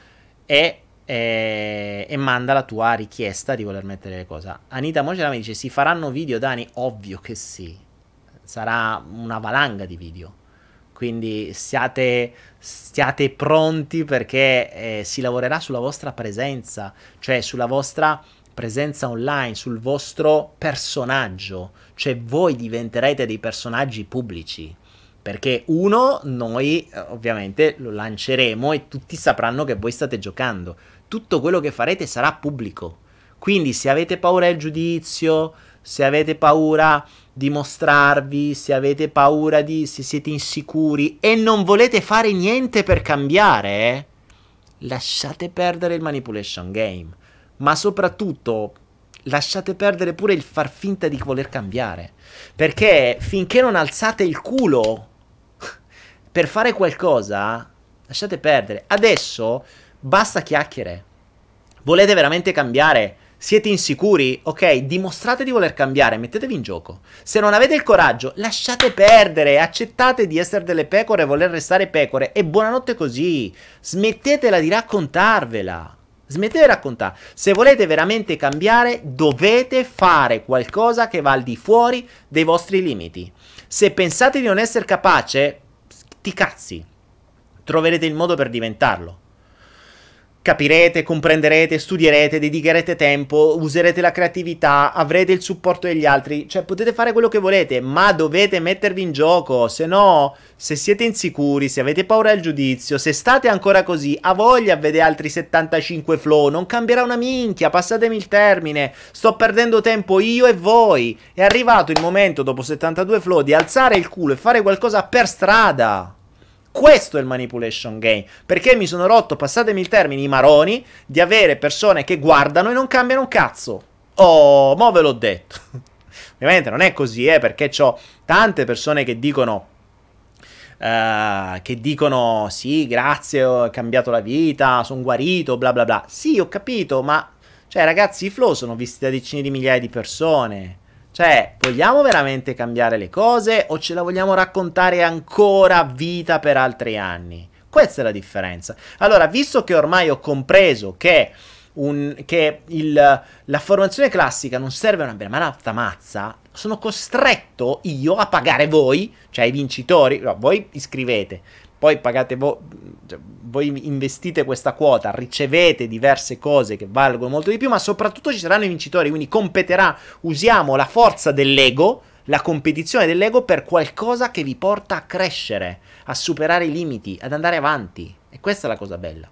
e, e, e manda la tua richiesta di voler mettere le cose. Anita Mocera mi dice si faranno video Dani? Ovvio che sì, sarà una valanga di video quindi siate, siate pronti perché eh, si lavorerà sulla vostra presenza, cioè sulla vostra presenza online, sul vostro personaggio, cioè voi diventerete dei personaggi pubblici. Perché uno, noi eh, ovviamente lo lanceremo e tutti sapranno che voi state giocando. Tutto quello che farete sarà pubblico. Quindi se avete paura del giudizio, se avete paura dimostrarvi, se avete paura di, se siete insicuri e non volete fare niente per cambiare, lasciate perdere il manipulation game. Ma soprattutto lasciate perdere pure il far finta di voler cambiare. Perché finché non alzate il culo per fare qualcosa, lasciate perdere. Adesso basta chiacchiere. Volete veramente cambiare? Siete insicuri? Ok, dimostrate di voler cambiare, mettetevi in gioco. Se non avete il coraggio, lasciate perdere, accettate di essere delle pecore e voler restare pecore e buonanotte così. Smettetela di raccontarvela. Smettete di raccontare. Se volete veramente cambiare, dovete fare qualcosa che va al di fuori dei vostri limiti. Se pensate di non essere capace, ti cazzi. Troverete il modo per diventarlo. Capirete, comprenderete, studierete, dedicherete tempo, userete la creatività, avrete il supporto degli altri, cioè potete fare quello che volete, ma dovete mettervi in gioco, se no, se siete insicuri, se avete paura del giudizio, se state ancora così, a voglia vedere altri 75 flow, non cambierà una minchia, passatemi il termine, sto perdendo tempo io e voi, è arrivato il momento dopo 72 flow di alzare il culo e fare qualcosa per strada. Questo è il manipulation game. Perché mi sono rotto, passatemi il termine, i maroni di avere persone che guardano e non cambiano un cazzo. Oh, mo ve l'ho detto. Ovviamente non è così, eh, perché ho tante persone che dicono. Uh, che dicono sì, grazie, ho cambiato la vita, sono guarito, bla bla bla. Sì, ho capito, ma cioè, ragazzi, i flow sono visti da decine di migliaia di persone. Cioè, vogliamo veramente cambiare le cose o ce la vogliamo raccontare ancora vita per altri anni? Questa è la differenza. Allora, visto che ormai ho compreso che, un, che il, la formazione classica non serve a una benemalata mazza, sono costretto io a pagare voi, cioè i vincitori, no, voi iscrivete, poi pagate voi, cioè, voi investite questa quota, ricevete diverse cose che valgono molto di più, ma soprattutto ci saranno i vincitori, quindi competerà, usiamo la forza dell'ego, la competizione dell'ego per qualcosa che vi porta a crescere, a superare i limiti, ad andare avanti. E questa è la cosa bella.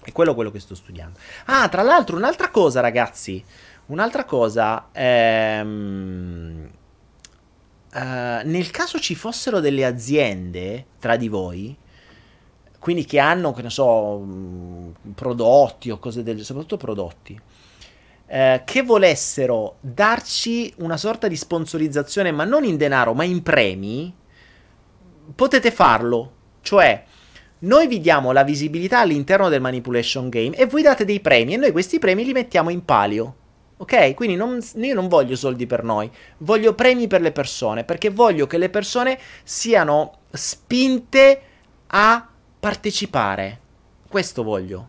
È quello, quello che sto studiando. Ah, tra l'altro, un'altra cosa, ragazzi. Un'altra cosa. Ehm Uh, nel caso ci fossero delle aziende tra di voi, quindi che hanno, che ne so, mm, prodotti o cose del soprattutto prodotti, uh, che volessero darci una sorta di sponsorizzazione, ma non in denaro, ma in premi, potete farlo. Cioè, noi vi diamo la visibilità all'interno del manipulation game e voi date dei premi e noi questi premi li mettiamo in palio. Ok? Quindi non, io non voglio soldi per noi, voglio premi per le persone, perché voglio che le persone siano spinte a partecipare. Questo voglio.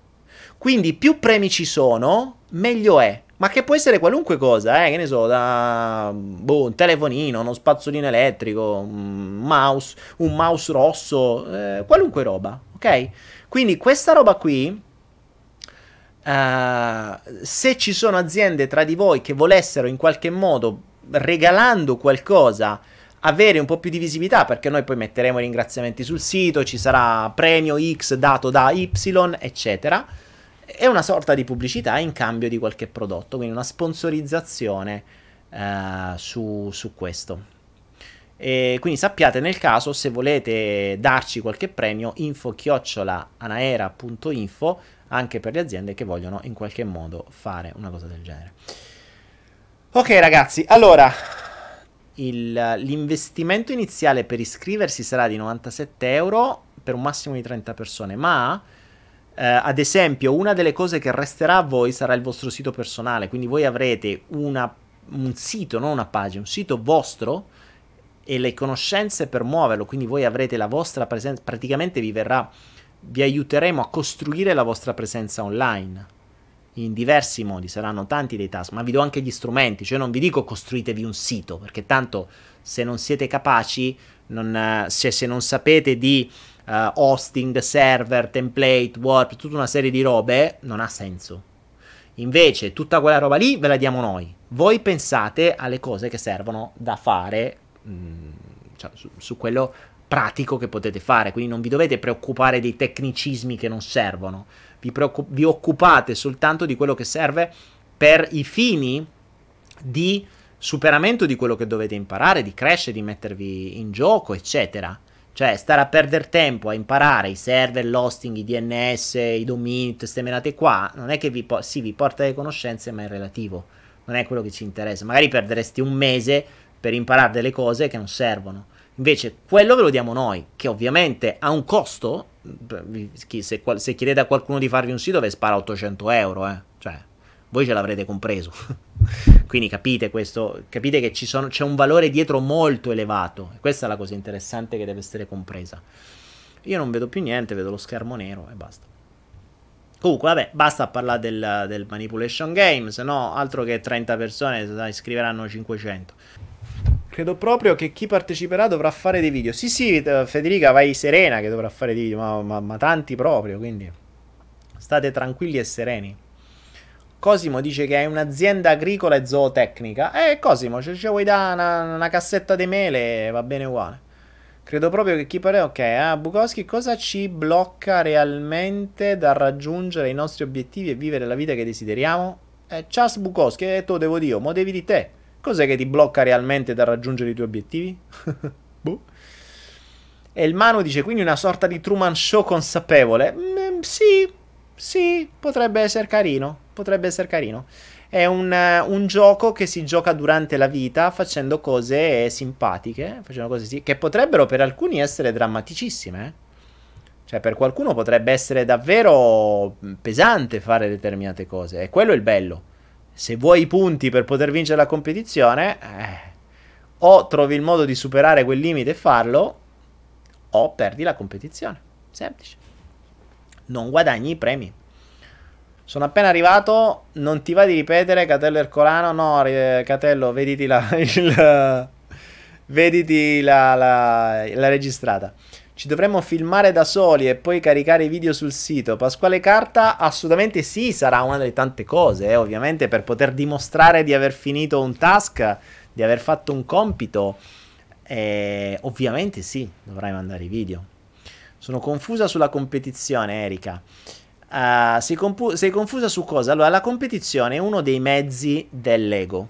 Quindi più premi ci sono, meglio è. Ma che può essere qualunque cosa, eh? Che ne so, da boh, un telefonino, uno spazzolino elettrico, un mouse, un mouse rosso, eh, qualunque roba, ok? Quindi questa roba qui Uh, se ci sono aziende tra di voi che volessero in qualche modo regalando qualcosa avere un po' più di visibilità perché noi poi metteremo i ringraziamenti sul sito, ci sarà premio X dato da Y, eccetera. È una sorta di pubblicità in cambio di qualche prodotto, quindi una sponsorizzazione uh, su, su questo. E quindi sappiate nel caso se volete darci qualche premio info chiocciola anaera.info anche per le aziende che vogliono in qualche modo fare una cosa del genere. Ok ragazzi, allora il, l'investimento iniziale per iscriversi sarà di 97 euro per un massimo di 30 persone, ma eh, ad esempio una delle cose che resterà a voi sarà il vostro sito personale, quindi voi avrete una, un sito, non una pagina, un sito vostro e le conoscenze per muoverlo, quindi voi avrete la vostra presenza, praticamente vi verrà vi aiuteremo a costruire la vostra presenza online in diversi modi, saranno tanti dei task, ma vi do anche gli strumenti, cioè non vi dico costruitevi un sito, perché tanto se non siete capaci, non, se, se, non sapete di uh, hosting, server, template, warp, tutta una serie di robe, non ha senso. Invece tutta quella roba lì ve la diamo noi. Voi pensate alle cose che servono da fare mh, mm, cioè, su, su quello pratico che potete fare, quindi non vi dovete preoccupare dei tecnicismi che non servono, vi, preoccup- vi occupate soltanto di quello che serve per i fini di superamento di quello che dovete imparare, di crescere, di mettervi in gioco, eccetera. Cioè, stare a perdere tempo a imparare i server, l'hosting, i DNS, i domini, queste menate qua, non è che vi, po- sì, vi porta le conoscenze, ma è relativo. Non è quello che ci interessa. Magari perderesti un mese per imparare delle cose che non servono. Invece quello ve lo diamo noi, che ovviamente ha un costo. Se, se chiedete a qualcuno di farvi un sito, vi spara 800 euro, eh. Cioè, voi ce l'avrete compreso. Quindi capite questo, capite che sono, c'è un valore dietro molto elevato. Questa è la cosa interessante che deve essere compresa. Io non vedo più niente, vedo lo schermo nero e basta. Comunque, vabbè, basta parlare del, del manipulation game, se no altro che 30 persone iscriveranno 500. Credo proprio che chi parteciperà dovrà fare dei video. Sì, sì, Federica, vai serena che dovrà fare dei video, ma, ma, ma tanti proprio, quindi State tranquilli e sereni. Cosimo dice che è un'azienda agricola e zootecnica. Eh, Cosimo, se ci vuoi dare una, una cassetta di mele, va bene uguale. Credo proprio che chi parla. Ok, ah, Bukowski, cosa ci blocca realmente dal raggiungere i nostri obiettivi e vivere la vita che desideriamo? Eh, Charles Bukowski, eh, tu devo dire, mo devi di te. Cos'è che ti blocca realmente dal raggiungere i tuoi obiettivi? boh. E il Manu dice quindi una sorta di Truman Show consapevole. Mm, sì, sì, potrebbe essere carino. Potrebbe essere carino. È un, un, gioco che si gioca durante la vita facendo cose simpatiche, facendo cose sì, che potrebbero per alcuni essere drammaticissime. Eh? Cioè, per qualcuno potrebbe essere davvero pesante fare determinate cose. E quello è il bello se vuoi i punti per poter vincere la competizione, eh, o trovi il modo di superare quel limite e farlo, o perdi la competizione. Semplice. Non guadagni i premi. Sono appena arrivato, non ti va di ripetere Catello Ercolano? No, Catello, vediti la, il, vediti la, la, la registrata. Ci dovremmo filmare da soli e poi caricare i video sul sito. Pasquale Carta, assolutamente sì, sarà una delle tante cose, eh, ovviamente, per poter dimostrare di aver finito un task, di aver fatto un compito. Eh, ovviamente sì, dovrai mandare i video. Sono confusa sulla competizione, Erika. Uh, sei, compu- sei, confusa su cosa? Allora, la competizione è uno dei mezzi dell'ego,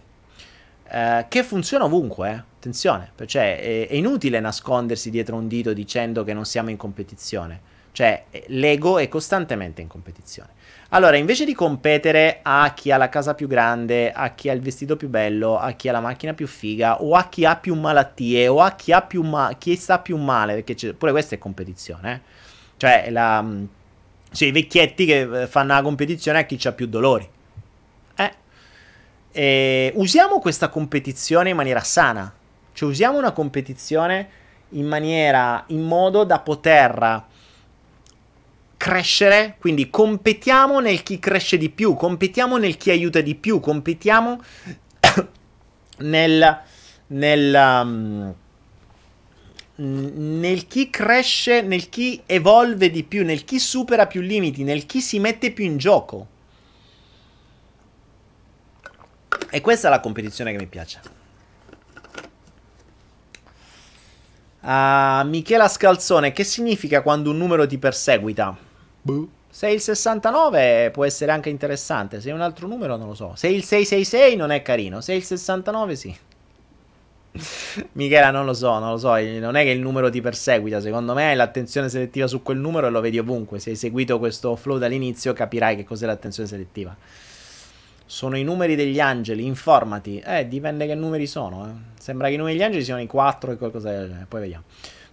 uh, che funziona ovunque, eh. Attenzione, cioè è, è inutile nascondersi dietro un dito dicendo che non siamo in competizione. Cioè, l'ego è costantemente in competizione. Allora, invece di competere a chi ha la casa più grande, a chi ha il vestito più bello, a chi ha la macchina più figa, o a chi ha più malattie, o a chi, ha più ma- chi sta più male, perché pure questa è competizione, eh? Cioè, la, cioè, i vecchietti che eh, fanno la competizione a chi ha più dolori. Eh? E usiamo questa competizione in maniera sana. Cioè usiamo una competizione in maniera, in modo da poter crescere, quindi competiamo nel chi cresce di più, competiamo nel chi aiuta di più, competiamo nel, nel, um, nel chi cresce, nel chi evolve di più, nel chi supera più limiti, nel chi si mette più in gioco. E questa è la competizione che mi piace. Uh, Michela Scalzone, che significa quando un numero ti perseguita? Buh. Se il 69 può essere anche interessante, se è un altro numero non lo so. Se il 666 non è carino, se il 69 sì. Michela non lo so, non lo so, non è che il numero ti perseguita, secondo me hai l'attenzione selettiva su quel numero e lo vedi ovunque. Se hai seguito questo flow dall'inizio capirai che cos'è l'attenzione selettiva. Sono i numeri degli angeli, informati. Eh, dipende che numeri sono. Eh. Sembra che i numeri degli angeli siano i 4 e qualcosa del genere. Poi vediamo.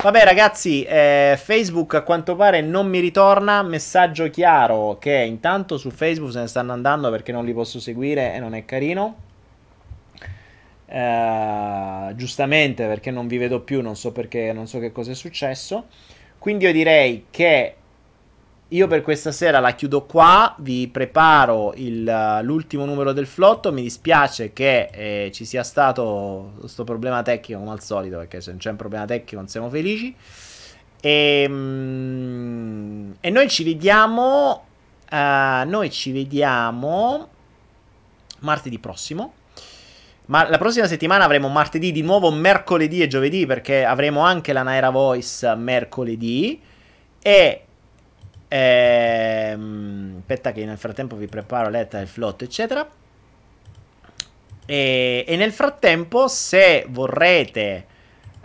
Vabbè, ragazzi, eh, Facebook a quanto pare non mi ritorna. Messaggio chiaro che intanto su Facebook se ne stanno andando perché non li posso seguire e non è carino. Eh, giustamente perché non vi vedo più, non so perché, non so che cosa è successo. Quindi io direi che io per questa sera la chiudo qua, vi preparo il, l'ultimo numero del flotto, mi dispiace che eh, ci sia stato questo problema tecnico come al solito, perché se non c'è un problema tecnico non siamo felici. E, mm, e noi ci vediamo, uh, noi ci vediamo martedì prossimo. Ma la prossima settimana avremo martedì, di nuovo mercoledì e giovedì, perché avremo anche la Naira Voice mercoledì. E Ehm, aspetta che nel frattempo vi preparo l'etta del flotto, eccetera. E, e nel frattempo, se vorrete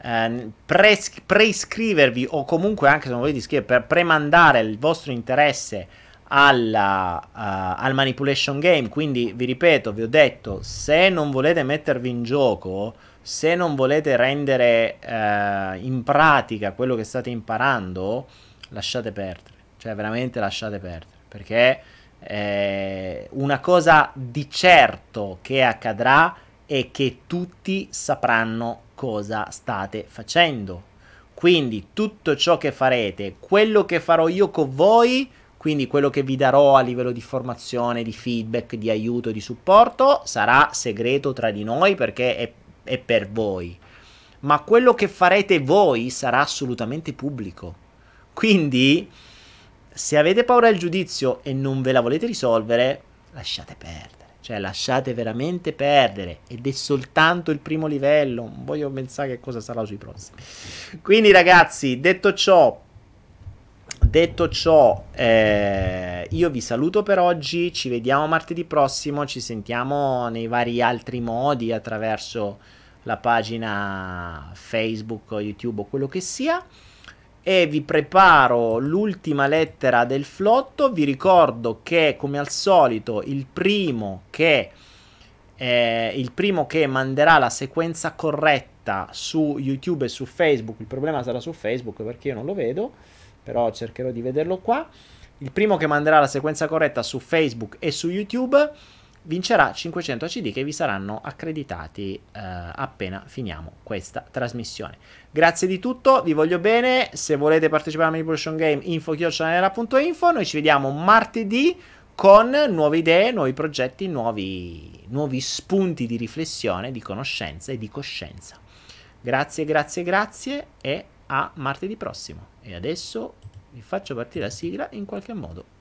eh, pre- preiscrivervi o comunque anche se non volete iscrivervi per premandare il vostro interesse alla, uh, al manipulation game, quindi vi ripeto, vi ho detto, se non volete mettervi in gioco, se non volete rendere uh, in pratica quello che state imparando, lasciate perdere. Cioè, veramente lasciate perdere. Perché eh, una cosa di certo che accadrà è che tutti sapranno cosa state facendo. Quindi tutto ciò che farete, quello che farò io con voi, quindi quello che vi darò a livello di formazione, di feedback, di aiuto, di supporto, sarà segreto tra di noi perché è, è per voi. Ma quello che farete voi sarà assolutamente pubblico. Quindi se avete paura del giudizio e non ve la volete risolvere, lasciate perdere. Cioè, lasciate veramente perdere. Ed è soltanto il primo livello. Non voglio pensare che cosa sarà sui prossimi. Quindi, ragazzi, detto ciò, detto ciò, eh, io vi saluto per oggi. Ci vediamo martedì prossimo. Ci sentiamo nei vari altri modi attraverso la pagina Facebook, YouTube o quello che sia e vi preparo l'ultima lettera del flotto. Vi ricordo che, come al solito, il primo che, eh, il primo che manderà la sequenza corretta su YouTube e su Facebook, il problema sarà su Facebook perché io non lo vedo, però cercherò di vederlo qua. Il primo che manderà la sequenza corretta su Facebook e su YouTube vincerà 500 ACD che vi saranno accreditati eh, appena finiamo questa trasmissione. Grazie di tutto, vi voglio bene, se volete partecipare a Manipulation Game info.info, noi ci vediamo martedì con nuove idee, nuovi progetti, nuovi, nuovi spunti di riflessione, di conoscenza e di coscienza. Grazie, grazie, grazie e a martedì prossimo. E adesso vi faccio partire la sigla in qualche modo.